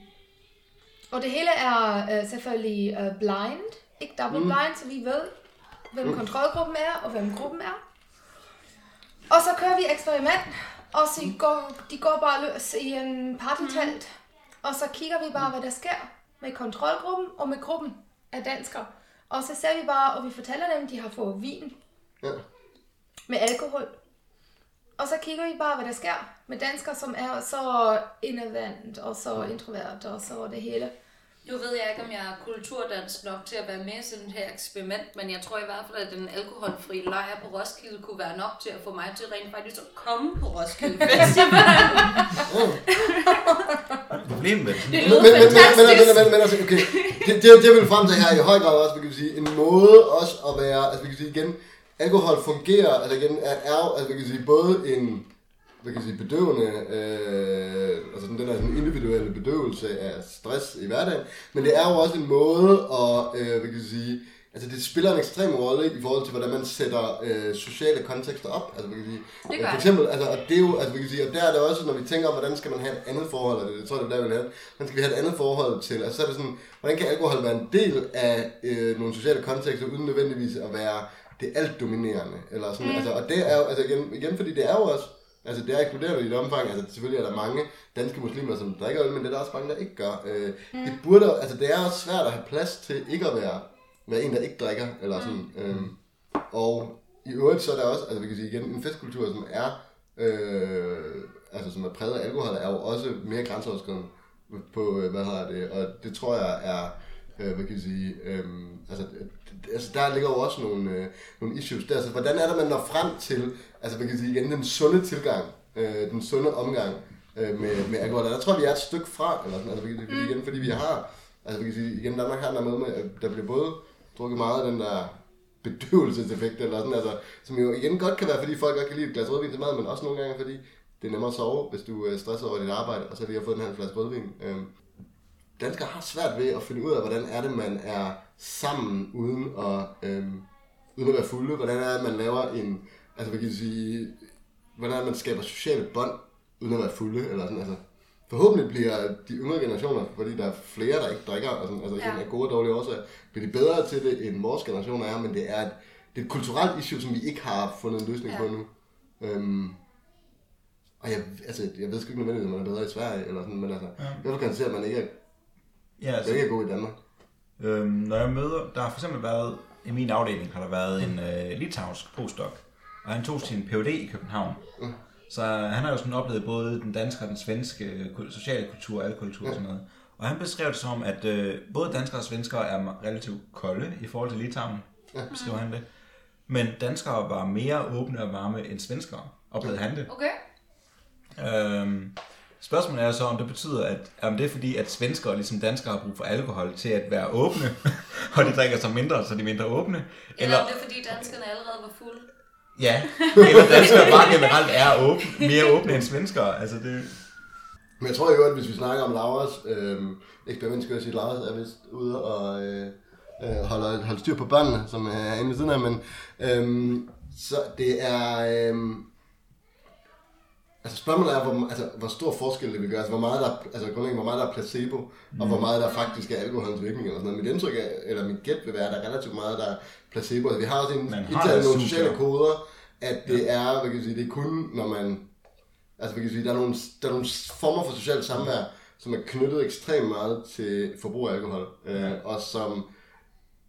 Og det hele er øh, selvfølgelig øh, blind, ikke double blind, så vi ved, hvem kontrolgruppen er og hvem gruppen er. Og så kører vi eksperiment, og så går, de går bare løs i en partytelt, og så kigger vi bare, hvad der sker med kontrolgruppen og med gruppen af danskere. Og så ser vi bare, og vi fortæller dem, de har fået vin ja. med alkohol. Og så kigger vi bare, hvad der sker med danskere, som er så indadvendt og så introvert og så det hele. Nu ved jeg ikke, om jeg er kulturdansk nok til at være med i sådan et her eksperiment, men jeg tror i hvert fald, at den alkoholfri lejr på Roskilde kunne være nok til at få mig til rent faktisk at komme på Roskilde Festival. Problemet med det, Men, lyder men, men, men, men, fantastisk. men, men, men, altså, okay. Det, det, det, vil frem til her i høj grad også, vi kan sige, en måde også at være, altså vi kan sige igen, alkohol fungerer, altså igen, er, er altså vi kan sige, både en, hvad kan jeg sige, bedøvende, øh, altså den der sådan individuelle bedøvelse af stress i hverdagen, men det er jo også en måde at, øh, hvad kan jeg sige, altså det spiller en ekstrem rolle i forhold til, hvordan man sætter øh, sociale kontekster op, altså hvad kan sige, Det gør for eksempel, altså, og det er jo, altså, vi kan sige, og der er det også, når vi tænker om, hvordan skal man have et andet forhold, og det, det tror jeg, det er der, vi have, hvordan skal vi have et andet forhold til, altså så er det sådan, hvordan kan alkohol være en del af øh, nogle sociale kontekster, uden nødvendigvis at være det alt dominerende, eller sådan, mm. altså, og det er jo, altså igen, igen, fordi det er jo også, altså det er inkluderet i et omfang, altså selvfølgelig er der mange danske muslimer, som drikker øl, men det er der også mange, der ikke gør. Øh, mm. Det burde, altså det er også svært at have plads til ikke at være, være en, der ikke drikker, eller sådan, øhm, og i øvrigt så er der også, altså vi kan sige igen, en festkultur, som er, øh, altså som er præget af alkohol, er jo også mere grænseoverskridende på, øh, hvad hedder det, og det tror jeg er, øh, hvad kan jeg sige, øh, altså, altså der ligger jo også nogle, øh, nogle issues der, altså hvordan er det, man når frem til, altså hvad kan sige igen, den sunde tilgang, øh, den sunde omgang øh, med, med alkohol, der tror vi er et stykke fra, eller sådan, altså vi kan sige, igen, fordi vi har, altså vi kan sige, igen, Danmark har den der med, med, der bliver både drukket meget af den der bedøvelseseffekt, eller sådan, altså, som jo igen godt kan være, fordi folk godt kan lide et glas rødvin til mad, men også nogle gange, fordi det er nemmere at sove, hvis du er stresset over dit arbejde, og så lige har fået den her flaske rødvin. Øhm, danskere har svært ved at finde ud af, hvordan er det, man er sammen uden at, øhm, uden at være fulde. Hvordan er det, man laver en, altså hvad kan jeg sige, hvordan er man skaber sociale bånd uden at være fulde, eller sådan, altså. Forhåbentlig bliver de yngre generationer, fordi der er flere, der ikke drikker, og sådan, altså Ja. af gode og dårlige årsager, bliver de bedre til det, end vores generation er, men det er et, det er et kulturelt issue, som vi ikke har fundet en løsning Ja. på nu. Øhm, og jeg, altså, jeg ved sgu ikke nødvendigvis, om man er bedre i Sverige, eller sådan, men altså, ja. jeg vil gerne se, at man ikke er, Ja, altså, ikke er god i Danmark. øhm, når jeg møder, der har for eksempel været, i min afdeling har der været en øh, litauisk postdoc, og han tog sin Ph.D. i København. Så han har jo sådan oplevet både den danske og den svenske kul- sociale kultur, alle kulturer og sådan noget. Og han beskrev det som, at øh, både danskere og svenskere er relativt kolde i forhold til Litauen, Ja. beskriver han det. Men danskere var mere åbne og varme end svenskere, oplevede han det. Okay. Øhm, spørgsmålet er så, om det betyder, at om det er fordi, at svenskere ligesom danskere har brug for alkohol til at være åbne, og de drikker så mindre, så de er mindre åbne. Eller Eller, om det er, fordi danskerne allerede var fulde. Ja, eller danskere bare generelt er åbne, mere åbne end svenskere. Altså det, Men jeg tror jo, at hvis vi snakker om Lauras øh, eksperiment, skal jeg sige, at Lauras er vist ude og øh, øh, holder, holder styr på børnene, som er inde ved siden af, men øh, så det er... Øh, Altså spørgsmålet er, hvor, altså, hvor stor forskel det vil gøre. Altså, hvor meget der, altså, grundlæggende, hvor meget der er placebo, mm. og hvor meget der faktisk er alkoholens virkning. Eller sådan noget. Mit indtryk er, eller mit gæt vil være, at der er relativt meget, der er placebo. Altså, vi har også en, indtaget nogle sociale koder, at det er, hvad kan jeg sige, det er kun, når man... Altså, hvad kan jeg sige, der er nogle, der er nogle former for socialt samvær, som er knyttet ekstremt meget til forbrug af alkohol. Øh, og som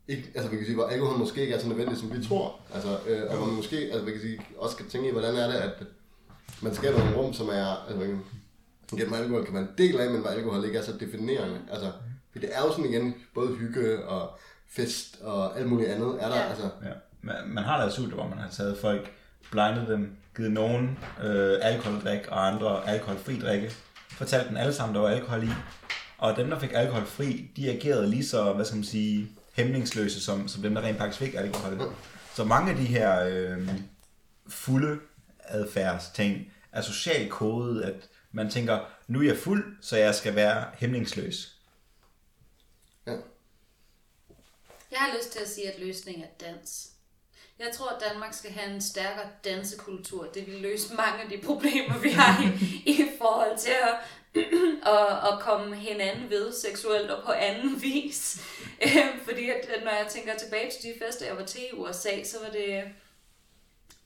ikke, altså man kan sige, hvor alkohol måske ikke er så nødvendigt, som vi tror. Altså, øh, og hvor man måske altså, man kan sige, også skal tænke i, hvordan er det, at man skaber nogle rum, som er, altså man kan, hvor alkohol kan en del af, men hvor alkohol ikke er så definerende. Altså, for det er jo sådan igen, både hygge og fest og alt muligt andet er der, Ja. altså, Ja. Man, man har lavet studier, hvor man har taget folk, blindet dem, givet nogen øh, alkoholdrik og andre alkoholfri drikke, fortalt dem alle sammen, der var alkohol i. Og dem, der fik alkoholfri, de agerede lige så, hvad skal man sige, hæmningsløse, som, som dem, der rent faktisk fik alkohol. Så mange af de her øh, fulde adfærdsting er socialt kodet, at man tænker, nu er jeg fuld, så jeg skal være hæmningsløs. ja. Jeg har lyst til at sige, at løsningen er dans. Jeg tror, at Danmark skal have en stærkere dansekultur. Det vil løse mange af de problemer, vi har i, i forhold til at, at, at komme hinanden ved seksuelt og på anden vis. Øhm, Fordi at, når jeg tænker tilbage til de fester, jeg var til i USA, så var det...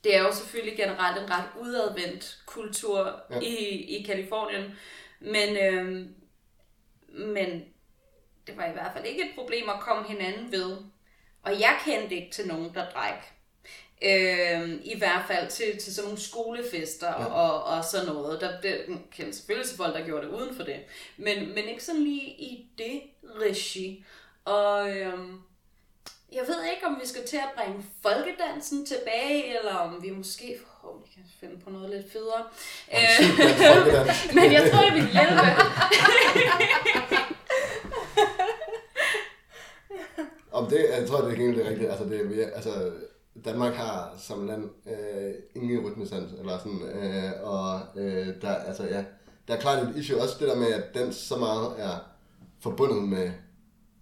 Det er jo selvfølgelig generelt en ret udadvendt kultur ja. i, i Kalifornien. Men, øhm, men det var i hvert fald ikke et problem at komme hinanden ved. Og jeg kendte ikke til nogen, der drak. Øhm, I hvert fald til, til sådan nogle skolefester ja. og, og sådan noget. Der, der kendte selvfølgelig til folk, der gjorde det uden for det. Men, men ikke sådan lige i det regi. Og øhm, jeg ved ikke, om vi skal til at bringe folkedansen tilbage, eller om vi måske forhåbentlig kan finde på noget lidt federe. Øh, men jeg tror, det vil hjælpe. Om det, jeg tror, det er egentlig rigtigt. Altså, det, er- vi altså, Danmark har som land øh, ingen rytmesans, eller sådan, øh, og øh, der, altså, ja, der er klart et issue, også det der med, at dans så meget er forbundet med,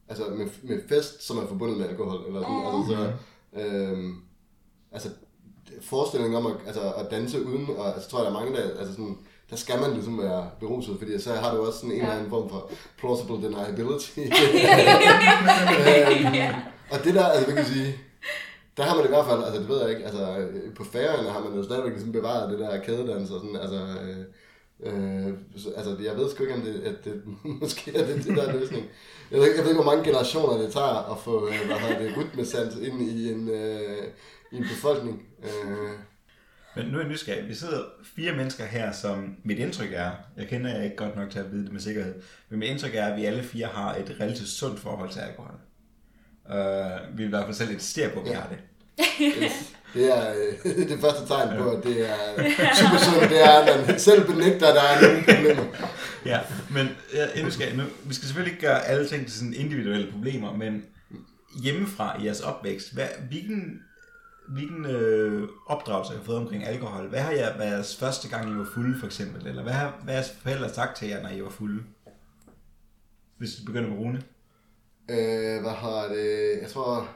altså med, med fest, som er forbundet med alkohol, eller sådan, altså, så, øh, altså, forestillingen om at, altså, at danse uden, og altså, tror jeg, der er mange, der, altså sådan, der skal man ligesom være beruset, fordi så har du også sådan en eller anden form for plausible deniability. øhm, og det der, altså, hvad kan sige, der har man i hvert fald, altså det ved jeg ikke, altså øh, på færgerne har man jo stadigvæk ligesom bevaret det der kædedans og sådan, altså, øh, øh, altså jeg ved sgu ikke, om det, at det måske er det, det der løsning. Jeg ved, ikke, jeg ved ikke, hvor mange generationer det tager at få, øh, hvad hedder det, rytmesans ind i en, øh, i en befolkning. Øh, Men nu er jeg nysgerrig. Vi sidder fire mennesker her, som mit indtryk er, jeg kender jer ikke godt nok til at vide det med sikkerhed, men mit indtryk er, at vi alle fire har et relativt sundt forhold til alkohol. Uh, vi vil i hvert fald selv insistere på, at vi Ja. har det. Det er øh, det første tegn på, at det er super sundt, det er, at man selv benægter, at der er nogle problemer. Ja, men jeg er nysgerrig. Nu, vi skal selvfølgelig ikke gøre alle ting til sådan individuelle problemer, men hjemmefra i jeres opvækst, hvad, hvilken, hvilken øh, opdragelse har I fået omkring alkohol? Hvad har jeg været jeres første gang, I var fulde, for eksempel? Eller hvad har, hvad har jeres forældre sagt til jer, når I var fulde? Hvis vi begynder med Rune. Øh, hvad har det? Jeg tror...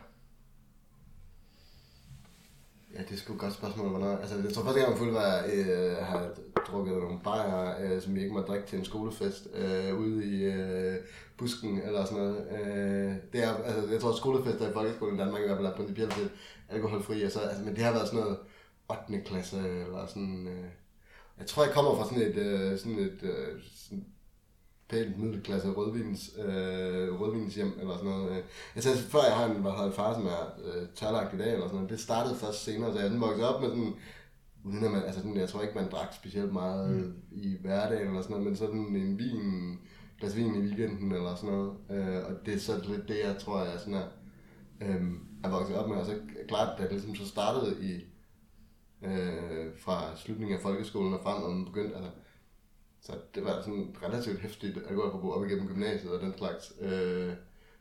Ja, det er sgu et godt spørgsmål, hvornår... Altså, jeg tror første gang, jeg fuldt fuld, var, jeg øh, har drukket nogle bajer, øh, som vi ikke må drikke til en skolefest, øh, ude i øh, busken eller sådan noget. Øh, det er, altså, jeg tror, at skolefester i folkeskolen i Danmark i hvert fald er principielt set alkoholfri, og så, altså, men det har været sådan noget 8. klasse, eller sådan... Øh, jeg tror, jeg kommer fra sådan et, øh, sådan et øh, sådan pænt middelklasse rødvins, øh, rødvinshjem eller sådan noget. øh. Jeg sagde, før jeg har en, hvad hedder det, far, som er øh, tørlagt i dag eller sådan noget, det startede først senere, så jeg sådan vokset op med sådan, uden at man, altså sådan, jeg tror ikke, man drak specielt meget mm. i hverdagen eller sådan noget, men sådan en vin, glas vin i weekenden eller sådan noget. Øh, og det er så lidt det, jeg tror, jeg sådan er, øh, er vokset op med. Og så klart, da det ligesom så startede i, øh, fra slutningen af folkeskolen og frem, og man begyndte, altså, så det var sådan relativt hæftigt alkoholforbrug op igennem gymnasiet og den slags. Øh,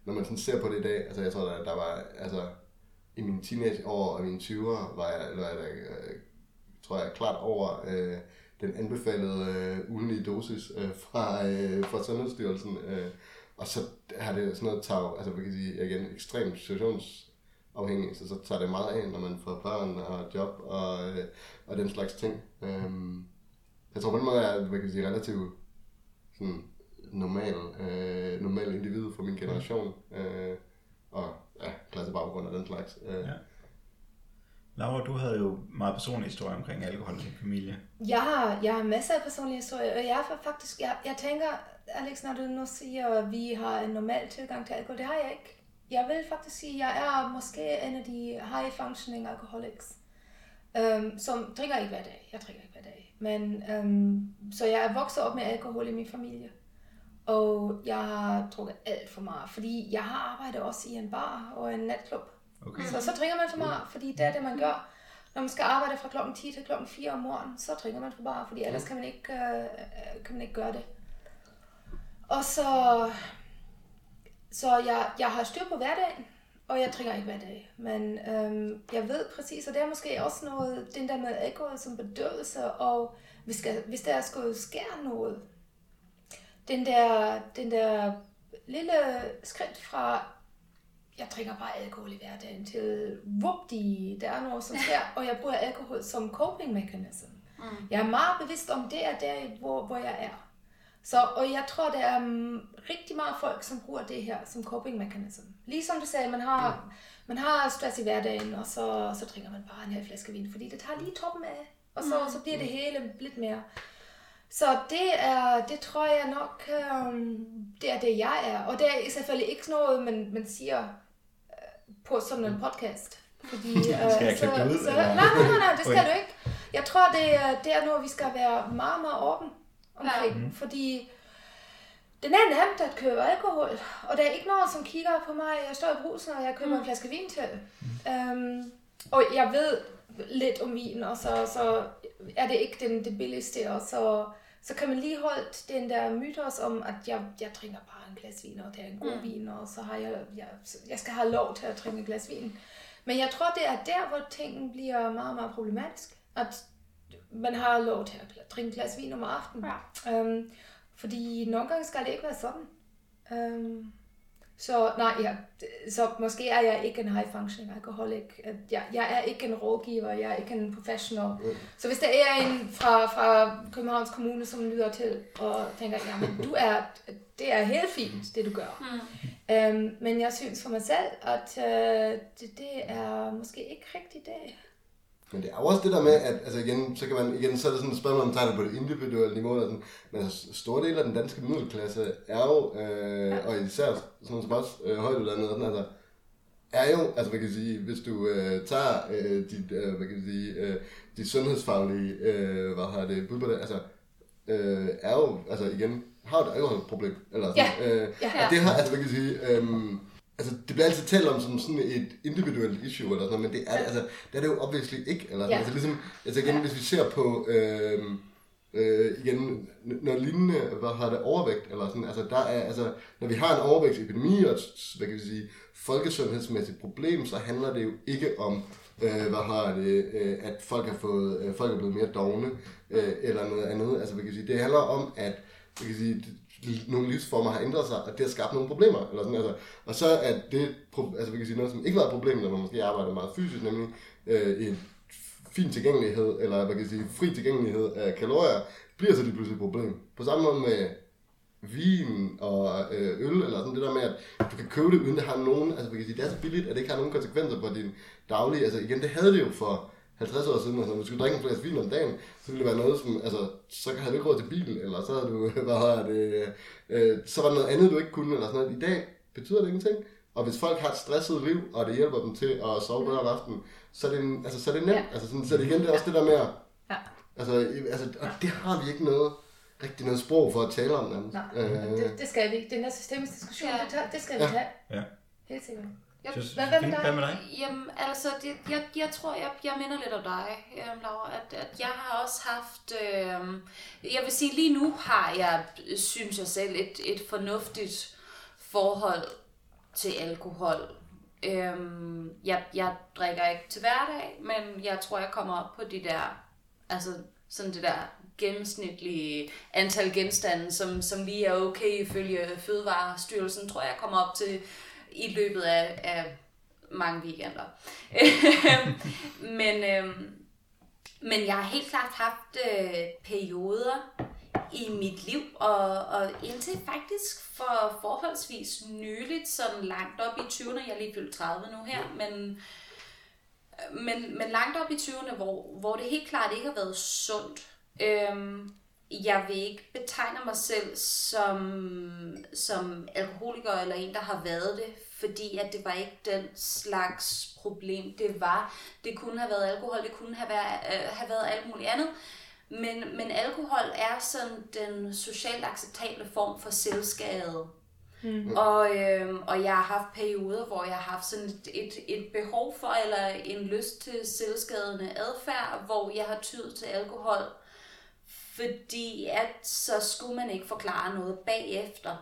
når man sådan ser på det i dag, altså jeg tror, der, der var, altså i mine teenageår og mine 20'ere, var jeg, eller, eller, øh, tror jeg, klart over øh, den anbefalede øh, ugenlige dosis øh, fra, øh, fra Sundhedsstyrelsen. Øh, og så har det sådan noget tag, altså vi kan sige, igen, ekstremt situationsafhængigt, så så tager det meget af, når man får børn og job og, øh, og den slags ting. Øh, jeg tror på den måde, at jeg er hvad kan jeg sige, relativt sådan, normal, øh, normal individ fra min generation. Øh, og ja, klassebaggrund og den slags. Øh. Ja. Laura, du havde jo meget personlig historie omkring alkohol i din familie. Jeg har, jeg har masser af personlige historier, og jeg er faktisk, jeg, jeg tænker, Alex, når du nu siger, at vi har en normal tilgang til alkohol, det har jeg ikke. Jeg vil faktisk sige, at jeg er måske en af de high functioning alcoholics, øhm, som drikker ikke hver dag. Jeg drikker ikke hver dag. Men, øhm, så jeg er vokset op med alkohol i min familie. Og jeg har drukket alt for meget, fordi jeg har arbejdet også i en bar og en natklub. Okay. Så, så drikker man for meget, fordi det er det, man gør. Når man skal arbejde fra klokken 10 til klokken 4 om morgenen, så drikker man for meget, fordi ellers kan man ikke, øh, kan man ikke gøre det. Og så, så jeg, jeg har styr på hverdagen, og jeg drikker ikke hver dag. Men øhm, jeg ved præcis, og det er måske også noget, den der med alkohol som bedøvelse, og hvis, skal, hvis der skulle ske noget, den der, den der lille skridt fra, jeg drikker bare alkohol i hverdagen, til whoopdi, der er noget som sker, og jeg bruger alkohol som coping mechanism. Mm. Jeg er meget bevidst om, det er der, hvor, hvor jeg er. Så, og jeg tror, der er um, rigtig meget folk, som bruger det her som coping mechanism. Ligesom du sagde, man har, man har stress i hverdagen, og så, så drikker man bare en halv flaske vin, fordi det tager lige toppen af, og så, så bliver det hele lidt mere. Så det er, det tror jeg nok, um, det er det, jeg er. Og det er selvfølgelig ikke noget, man, man siger uh, på sådan en podcast. Fordi, uh, Skal jeg det ud, Så, nej, nej, nej, det skal du ikke. Jeg tror, det er, det er noget, vi skal være meget, meget åben omkring. Ja. Fordi den er nemt at købe alkohol, og der er ikke nogen, som kigger på mig. Jeg står i brusen, og jeg køber mm. en flaske vin til. Um, og jeg ved lidt om vin, og så, så er det ikke den, det billigste, og så, så kan man lige holde den der mytos om, at jeg, jeg drikker bare en glas vin, og det er en god mm. vin, og så har jeg, jeg, jeg skal have lov til at drikke et glas vin. Men jeg tror, det er der, hvor tingene bliver meget, meget problematisk. At man har lov til at drikke et glas vin om aftenen. Ja. Um, fordi nogle gange skal det ikke være sådan. Um, så nej, ja, så måske er jeg ikke en high functioning alcoholic. At Jeg, jeg er ikke en rådgiver, jeg er ikke en professional. Mm. Så hvis der er en fra, fra Københavns Kommune, som lyder til og tænker, jamen du er, det er helt fint, det du gør. Mm. Um, men jeg synes for mig selv, at uh, det, det er måske ikke rigtigt det. Men det er også det der med, at altså igen, så kan man, igen, så er det sådan et spørgsmål, om man tager det på det individuelle niveau, eller sådan, men altså, store dele af den danske middelklasse er jo, øh, ja. og især sådan som os, øh, højtuddannede, sådan, altså, er jo, altså man kan sige, hvis du øh, tager øh, dit, øh, hvad kan jeg sige, øh, dit sundhedsfaglige, øh, hvad har det, bud på det, altså, øh, er jo, altså igen, har et alkoholproblem, eller sådan, Ja. øh, Ja. og det har, altså man kan sige, øh, Altså, det bliver altid talt om som sådan et individuelt issue, eller sådan noget, men det er, altså, det er det jo obviously ikke. Eller sådan. Ja. Altså, ligesom, altså igen, hvis vi ser på, øh, øh, igen, når lignende, hvad har det, overvægt, eller sådan, altså, der er, altså, når vi har en overvægtsepidemi, og hvad kan vi sige, folkesundhedsmæssigt problem, så handler det jo ikke om, øh, hvad har det, øh, at folk har fået, øh, folk er blevet mere dogne, øh, eller noget andet. Altså, hvad kan vi sige, det handler om, at, hvad kan vi sige, nogle livsformer har ændret sig, og det har skabt nogle problemer. Eller sådan, altså. Og så er det altså, vi kan sige, noget, som ikke var et problem, når man måske arbejder meget fysisk, nemlig øh, en fin tilgængelighed, eller hvad kan jeg sige, fri tilgængelighed af kalorier, bliver så lige pludselig et problem. På samme måde med vin og øh, øl, eller sådan det der med, at du kan købe det, uden det har nogen, altså man kan sige, det er så billigt, at det ikke har nogen konsekvenser for din daglige, altså igen, det havde det jo for 50 år siden, altså, når du skulle drikke en flaske vin om dagen, så ville det være noget som, altså, så havde du ikke råd til bilen, eller så havde du, hvad hedder det, øh, så var der noget andet, du ikke kunne, eller sådan noget. I dag betyder det ingenting. Og hvis folk har et stresset liv, og det hjælper dem til at sove bedre om aftenen, så er det, en, altså, så er det nemt. Ja. Altså, sådan, så er det igen, det er også det der med, at, Ja. altså, altså, og det har vi ikke noget, rigtig noget sprog for at tale om. Nærmest. Nej, Øh, det, det skal vi ikke. Den her systemisk diskussion, Ja. det, det skal vi Ja. tage. Ja. Helt sikkert. Jeg, Synes- Hvad- hvad med dig? Hvad med dig? Jamen, altså, det, jeg, jeg tror, jeg, jeg minder lidt om dig, øhm, Laura, at, at jeg har også haft, øhm, jeg vil sige, lige nu har jeg, synes jeg selv, et, et fornuftigt forhold til alkohol. Øhm, jeg, jeg drikker ikke til hverdag, men jeg tror, jeg kommer op på de der, altså sådan det der gennemsnitlige antal genstande, som, som lige er okay ifølge Fødevarestyrelsen, tror jeg kommer op til i løbet af, af mange weekender. men øhm, Men jeg har helt klart haft øh, perioder i mit liv, og, og indtil faktisk for forholdsvis nyligt, sådan langt op i 20'erne, jeg er lige fyldt 30 nu her, men, men, men langt op i 20'erne, hvor, hvor det helt klart ikke har været sundt. Øhm, jeg vil ikke betegne mig selv som, som alkoholiker eller en, der har været det, fordi at det var ikke den slags problem, det var. Det kunne have været alkohol, det kunne have været, øh, have været alt muligt andet. Men, men alkohol er sådan den socialt acceptable form for selvskade. Mm. Og, øh, og jeg har haft perioder, hvor jeg har haft sådan et, et, et behov for, eller en lyst til selvskadende adfærd, hvor jeg har tydet til alkohol, fordi at så skulle man ikke forklare noget bagefter.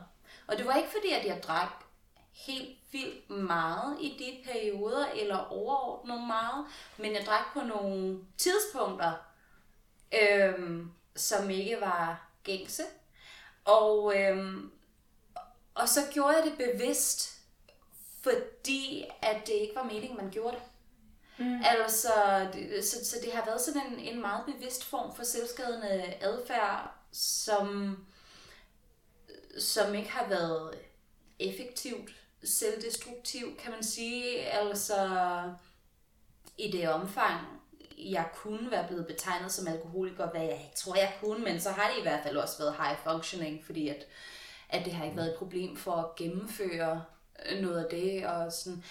Og det var ikke fordi, at jeg drak helt vildt meget i de perioder, eller overordnet meget, men jeg drak på nogle tidspunkter, øhm, som ikke var gængse. Og, øhm, og så gjorde jeg det bevidst, fordi at det ikke var meningen, man gjorde det. Mm. Altså, det, så, så det har været sådan en, en meget bevidst form for selvskadende adfærd, som, som ikke har været effektivt selvdestruktiv, kan man sige. Altså, i det omfang, jeg kunne være blevet betegnet som alkoholiker, hvad jeg ikke tror, jeg kunne, men så har det i hvert fald også været high functioning, fordi at, at det har ikke været et problem for at gennemføre noget af det, og sådan,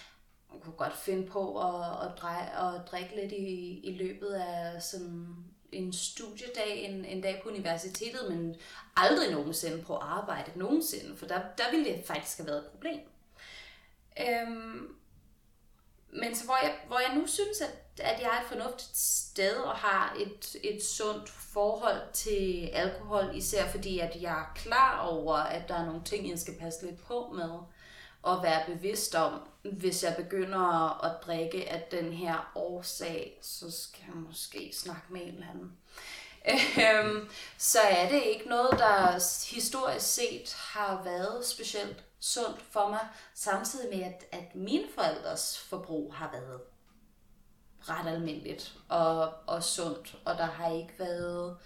hun kunne godt finde på at, at, dreje, at drikke lidt i, i løbet af sådan en studiedag, en, en dag på universitetet, men aldrig nogensinde på arbejde, nogensinde, for der, der ville det faktisk have været et problem. Øhm, men så hvor jeg, hvor jeg nu synes, at, at jeg er et fornuftigt sted og har et, et sundt forhold til alkohol, især fordi at jeg er klar over, at der er nogle ting, jeg skal passe lidt på med, og være bevidst om, hvis jeg begynder at drikke af den her årsag, så skal jeg måske snakke med en eller anden. Øhm, så er det ikke noget, der historisk set har været specielt sundt for mig, samtidig med, at, at mine forældres forbrug har været ret almindeligt og, og sundt, og der har ikke været,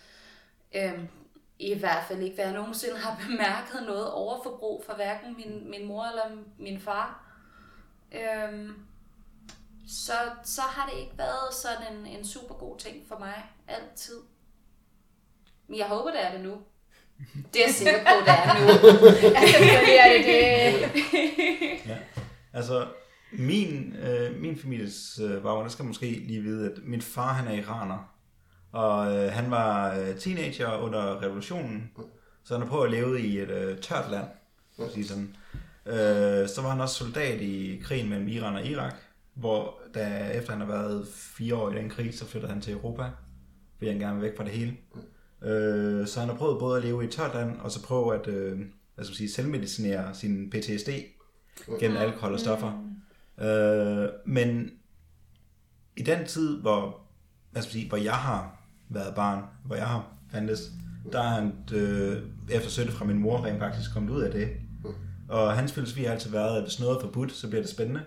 øhm, i hvert fald ikke været nogensinde har bemærket noget overforbrug fra hverken min, min mor eller min far. Øhm, så, så har det ikke været sådan en, en super god ting for mig altid. Men jeg håber, det er det nu. Det er jeg sikker på, det er nu. Ja, selvfølgelig er det det. Ja. Altså, min, øh, min families øh, baggrund, der skal måske lige vide, at min far han er iraner. Og øh, han var øh, teenager under revolutionen, så han har prøvet at leve i et øh, tørt land, at sige sådan. Øh, så var han også soldat i krigen mellem Iran og Irak, hvor da, efter han har været fire år i den krig, så flyttede han til Europa, fordi han gerne vil væk fra det hele. Øh, så han har prøvet både at leve i et tørt land, og så prøve at øh, hvad skal man sige, selvmedicinere sin PTSD gennem alkohol og stoffer. Øh, men i den tid, hvor, hvad skal man sige, hvor jeg har været barn, hvor jeg har fandtes, der er han øh, efter støtte fra min mor rent faktisk kommet ud af det. Og hans filosofi har altid været, at hvis noget er forbudt, så bliver det spændende.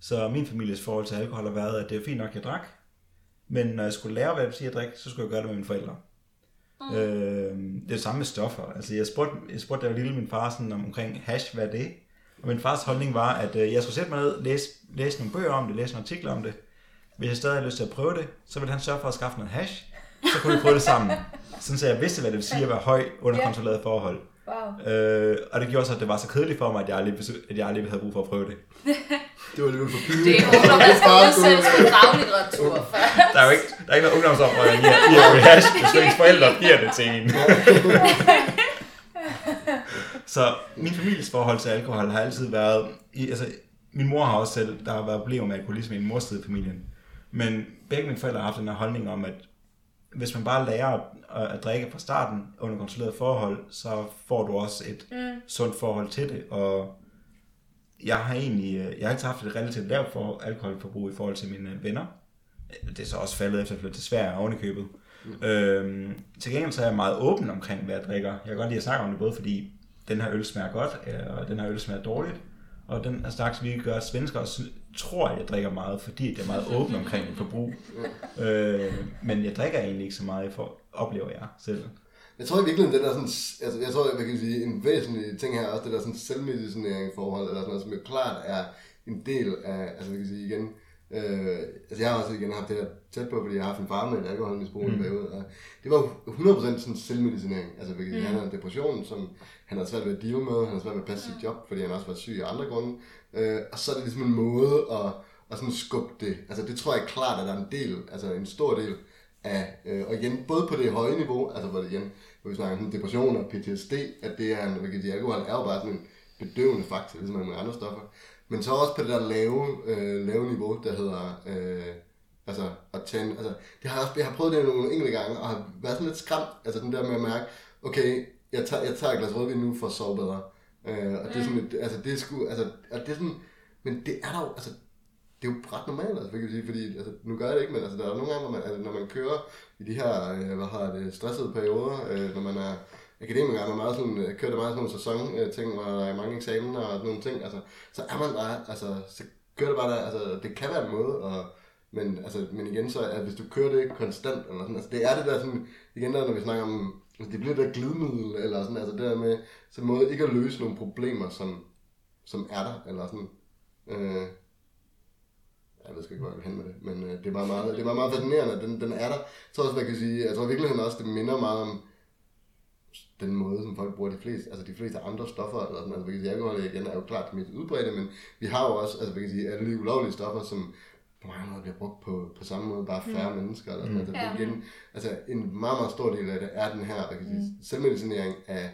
Så min families forhold til alkohol har været, at det er fint nok, at jeg drak. Men når jeg skulle lære, hvad det sige at drikke, så skulle jeg gøre det med mine forældre. Mm. Øh, det er det samme med stoffer. Altså, jeg spurgte, jeg spurgte da jeg var lille min far sådan, om, omkring hash, hvad er det? Og min fars holdning var, at øh, jeg skulle sætte mig ned, læse, læse nogle bøger om det, læse nogle artikler om det. Hvis jeg stadig havde lyst til at prøve det, så ville han sørge for at skaffe noget hash. Så kunne vi prøve det sammen. Sådan så jeg vidste, hvad det vil sige at være høj under Ja. kontrolleret forhold. Wow. Øh, og det gjorde så, at det var så kedeligt for mig, at jeg aldrig, at jeg aldrig havde brug for at prøve det. Det var alligevel for Det pinligt. er udsættes for faglitteratur for. Der er jo ikke, der er ikke noget ungdomsoprør, giver, giver hash, hvis ens forældre giver det til en. Så min families forhold til alkohol har altid været... I, altså, min mor har også selv... Der har været problemer med alkoholisme i min mors side af familien. Men begge mine forældre har haft den her holdning om, at hvis man bare lærer at, at drikke fra starten under kontrolleret forhold, så får du også et mm. sundt forhold til det. Og jeg har egentlig... øh, Jeg har altid haft et relativt lavt for alkoholforbrug i forhold til mine venner. Det er så også faldet efter at flytte til Sverige oven i købet. Mm. Øhm, til gengæld så er jeg meget åben omkring, hvad jeg drikker. Jeg kan godt lide at snakke om det, både fordi den her øl smager godt, øh, og den her øl smager dårligt. Og den slags virkelig gør, at svensker også tror, at jeg drikker meget, fordi det er meget åben omkring mit forbrug. øh, men jeg drikker egentlig ikke så meget, for oplever jeg selv. Jeg tror i virkeligheden, det der sådan, altså jeg tror, jeg kan sige, en væsentlig ting her, også det der sådan selvmedicinering forhold, eller sådan noget, som jo klart er en del af, altså vi kan sige igen, øh, altså jeg har også igen haft det der tæt på, fordi jeg har haft en far med et alkoholmisbrug mm. i en periode, og det var jo 100% sådan selvmedicinering, altså sige, mm. han havde en depression, som han havde svært ved at deal med, han havde svært ved at passe sit job, fordi han også var syg af andre grunde, øh, og så er det ligesom en måde at, at sådan skubbe det, altså det tror jeg klart, at der er en del, altså en stor del af, øh, og igen, både på det høje niveau, altså hvor det igen, hvor vi snakker om depression og PTSD, at det er en, sige, alkohol er jo bare sådan en bedøvende faktor, ligesom med andre stoffer. Men så også på det der lave, øh, lave niveau, der hedder, øh, altså at tænde, altså, det har jeg, jeg har prøvet det nogle enkelte gange, og har været sådan lidt skræmt, altså den der med at mærke, okay, jeg tager, jeg tager et glas rødvin nu for at sove bedre. Øh, og det er sådan, et, altså det er sgu, altså, og det er sådan, men det er der jo, altså det er jo ret normalt, altså, kan jeg sige, fordi altså, nu gør jeg det ikke, men altså, der er nogle gange, hvor man, altså, når man kører i de her, øh, hvad har det, stressede perioder, øh, når man er akademiker, er meget sådan, øh, kører det meget sådan nogle sæson-ting, hvor der er mange eksamener og sådan nogle ting, altså, så er man bare, altså, så kører det bare der, altså, det kan være en måde, og, men, altså, men igen så, at hvis du kører det konstant, eller sådan, altså, det er det der sådan, igen der, når vi snakker om, altså, det bliver det der glidemiddel, eller sådan, altså det der med, så måde ikke at løse nogle problemer, som, som er der, eller sådan, øh, jeg ved ikke, hvor jeg vil hen med det, men øh, det er bare meget, det er bare meget fascinerende, at den, den er der. Jeg tror også, man kan sige, jeg tror virkelig også, det minder meget om den måde, som folk bruger de fleste, altså de fleste andre stoffer, eller sådan, altså sige, alkohol igen er jo klart det mest udbredte, men vi har jo også, altså kan sige, alle de ulovlige stoffer, som på mange måder bliver brugt på, på samme måde, bare færre mm. mennesker, eller sådan, mm. altså, igen, altså en meget, meget stor del af det er den her, kan sige, mm. selvmedicinering af,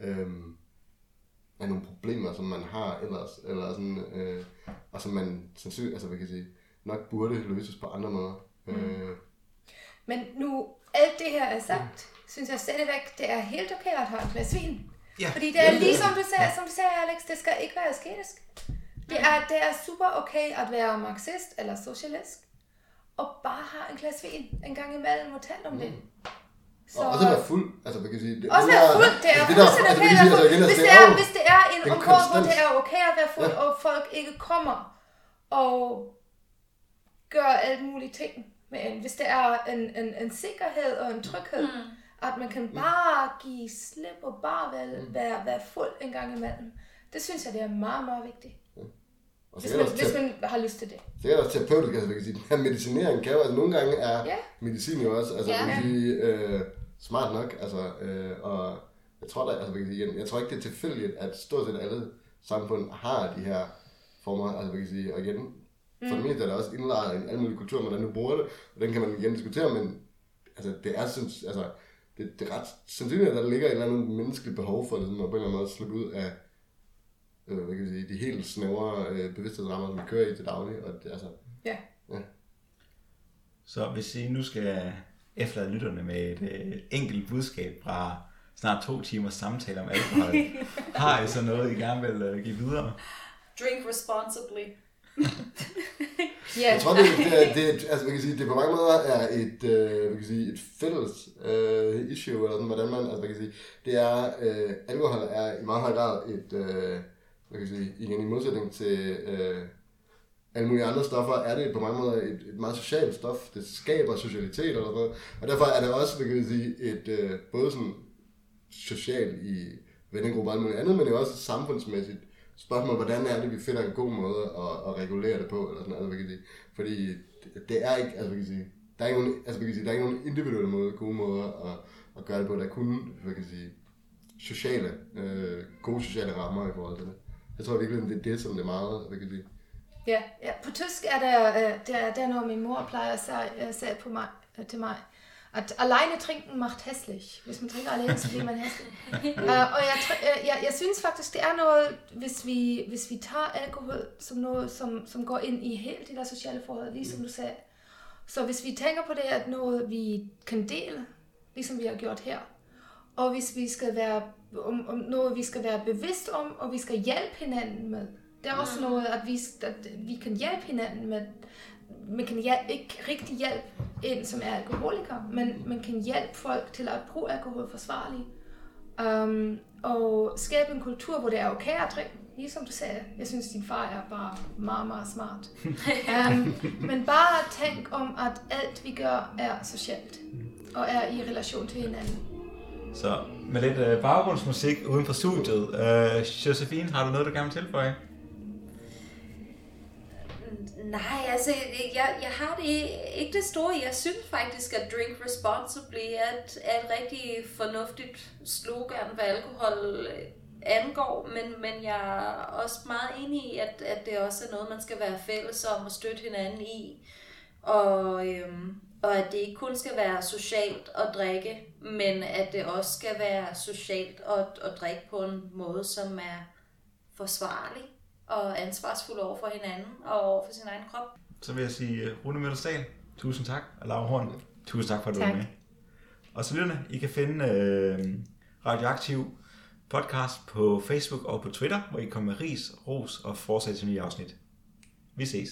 øhm, af nogle problemer, som man har ellers, eller sådan, øh, og som man sandsynligt, altså hvad kan sige, nok burde løses på andre måder. Mm. Øh. Men nu, alt det her er sagt, mm. Synes jeg stadigvæk, det er helt okay at have et glas vin. Ja. Fordi det er ja, ligesom du sagde, som du sagde, Alex, det skal ikke være asketisk. Det er, det er super okay at være marxist eller socialist, og bare have en glas vin en gang imellem og tale om mm. det. Så... Og også være fuld, altså man kan sige... Det, også være fuld, det er altså, fuldstændig okay at være fuld. Hvis det er, hvis det er en område, hvor det er okay at være fuld, ja. og folk ikke kommer og gør alt mulige ting med en. Hvis det er en, en, en sikkerhed og en tryghed, mm. At man kan bare give slip og bare være, mm. være, være fuld en gang imellem. Det synes jeg, det er meget, meget vigtigt. Og hvis, man, hvis man har lyst til det. Det er også terapeutisk, altså, kan sige, her medicinering kan jo, altså nogle gange er ja. medicin jo også, altså ja. man kan sige, øh, smart nok, altså, øh, og jeg tror, der, altså, man kan sige, igen, jeg tror ikke, det er tilfældigt, at stort set alle samfund har de her former, altså man kan sige, og igen, for mm. det meste er der også indlejret i alle mulige kulturer, hvordan du bruger det, og den kan man igen diskutere, men altså, det er, synes, altså, det, det er ret sandsynligt, at der ligger et eller andet menneskeligt behov for det, sådan, at på en eller anden måde slippe ud af øh, hvad kan vi sige, de helt snævre øh, bevidsthedsrammer, som vi kører i til daglig. Og det, altså, ja. ja. Så hvis I nu skal efterlade lytterne med et øh, enkelt budskab fra snart to timers samtale om alkohol, har I så noget, I gerne vil øh, give videre? Drink responsibly. Yeah. Jeg tror, det, det, er, det, er, altså, man kan sige, det på mange måder er et, øh, man kan sige, et fælles øh, issue, eller sådan, hvordan man, altså man kan sige, det er, øh, alkohol er i meget høj grad et, øh, hvad kan sige, igen i modsætning til øh, alle mulige andre stoffer, er det på mange måder et, et meget socialt stof. Det skaber socialitet eller noget. Og derfor er det også, hvad kan sige, et øh, både sådan socialt i vennegrupper og alt muligt andet, men jo også et samfundsmæssigt spørgsmål, hvordan er det, vi finder en god måde at, at regulere det på, eller sådan noget, hvad kan sige. Fordi det, er ikke, altså hvad kan sige, der er ikke nogen, altså, hvad kan sige, der er ikke nogen individuelle måde, gode måder at, at gøre det på. Der er kun, hvad kan sige, sociale, øh, gode sociale rammer i forhold til det. Jeg tror virkelig, det er det, som det er meget hvad kan Ja, ja, på tysk er der, øh, der, der noget, min mor plejer at sige, øh, på mig, øh, til mig, at alene trinken macht hässlich. Hvis man drikker alene, så bliver man hæslig. uh, og jeg, jeg, jeg synes faktisk, det er noget, hvis vi, hvis vi tager alkohol som noget, som, som går ind i helt de der sociale forhold, ligesom du sagde. Så hvis vi tænker på det, at noget vi kan dele, ligesom vi har gjort her, og hvis vi skal være om, om noget, vi skal være bevidst om, og vi skal hjælpe hinanden med. Det er også noget, at vi, at vi kan hjælpe hinanden med. Man kan hjælpe, ikke rigtig hjælpe en, som er alkoholiker, men man kan hjælpe folk til at bruge alkohol forsvarligt. Um, og skabe en kultur, hvor det er okay at drikke. Ligesom du sagde, jeg synes, din far er bare meget, meget smart. um, men bare tænk om, at alt vi gør er socialt og er i relation til hinanden. Så med lidt øh, baggrundsmusik uden for studiet. Øh, Josephine, har du noget, du gerne vil tilføje? Nej, altså, jeg, jeg har det ikke det store. Jeg synes faktisk, at Drink Responsibly er et, er et rigtig fornuftigt slogan, hvad alkohol øh, angår, men, men jeg er også meget enig i, at, at det også er noget, man skal være fælles om og støtte hinanden i. Og, øhm, og at det ikke kun skal være socialt at drikke, men at det også skal være socialt at, at drikke på en måde, som er forsvarlig og ansvarsfuld over for hinanden og over for sin egen krop. Så vil jeg sige uh, Rune Møllersdal, tusind tak, og Laura Horn, tusind tak for, at du Tak. var med. Og så lytterne, I kan finde øh, Radioaktiv podcast på Facebook og på Twitter, hvor I kommer med ris, ros og forslag til nye afsnit. Vi ses.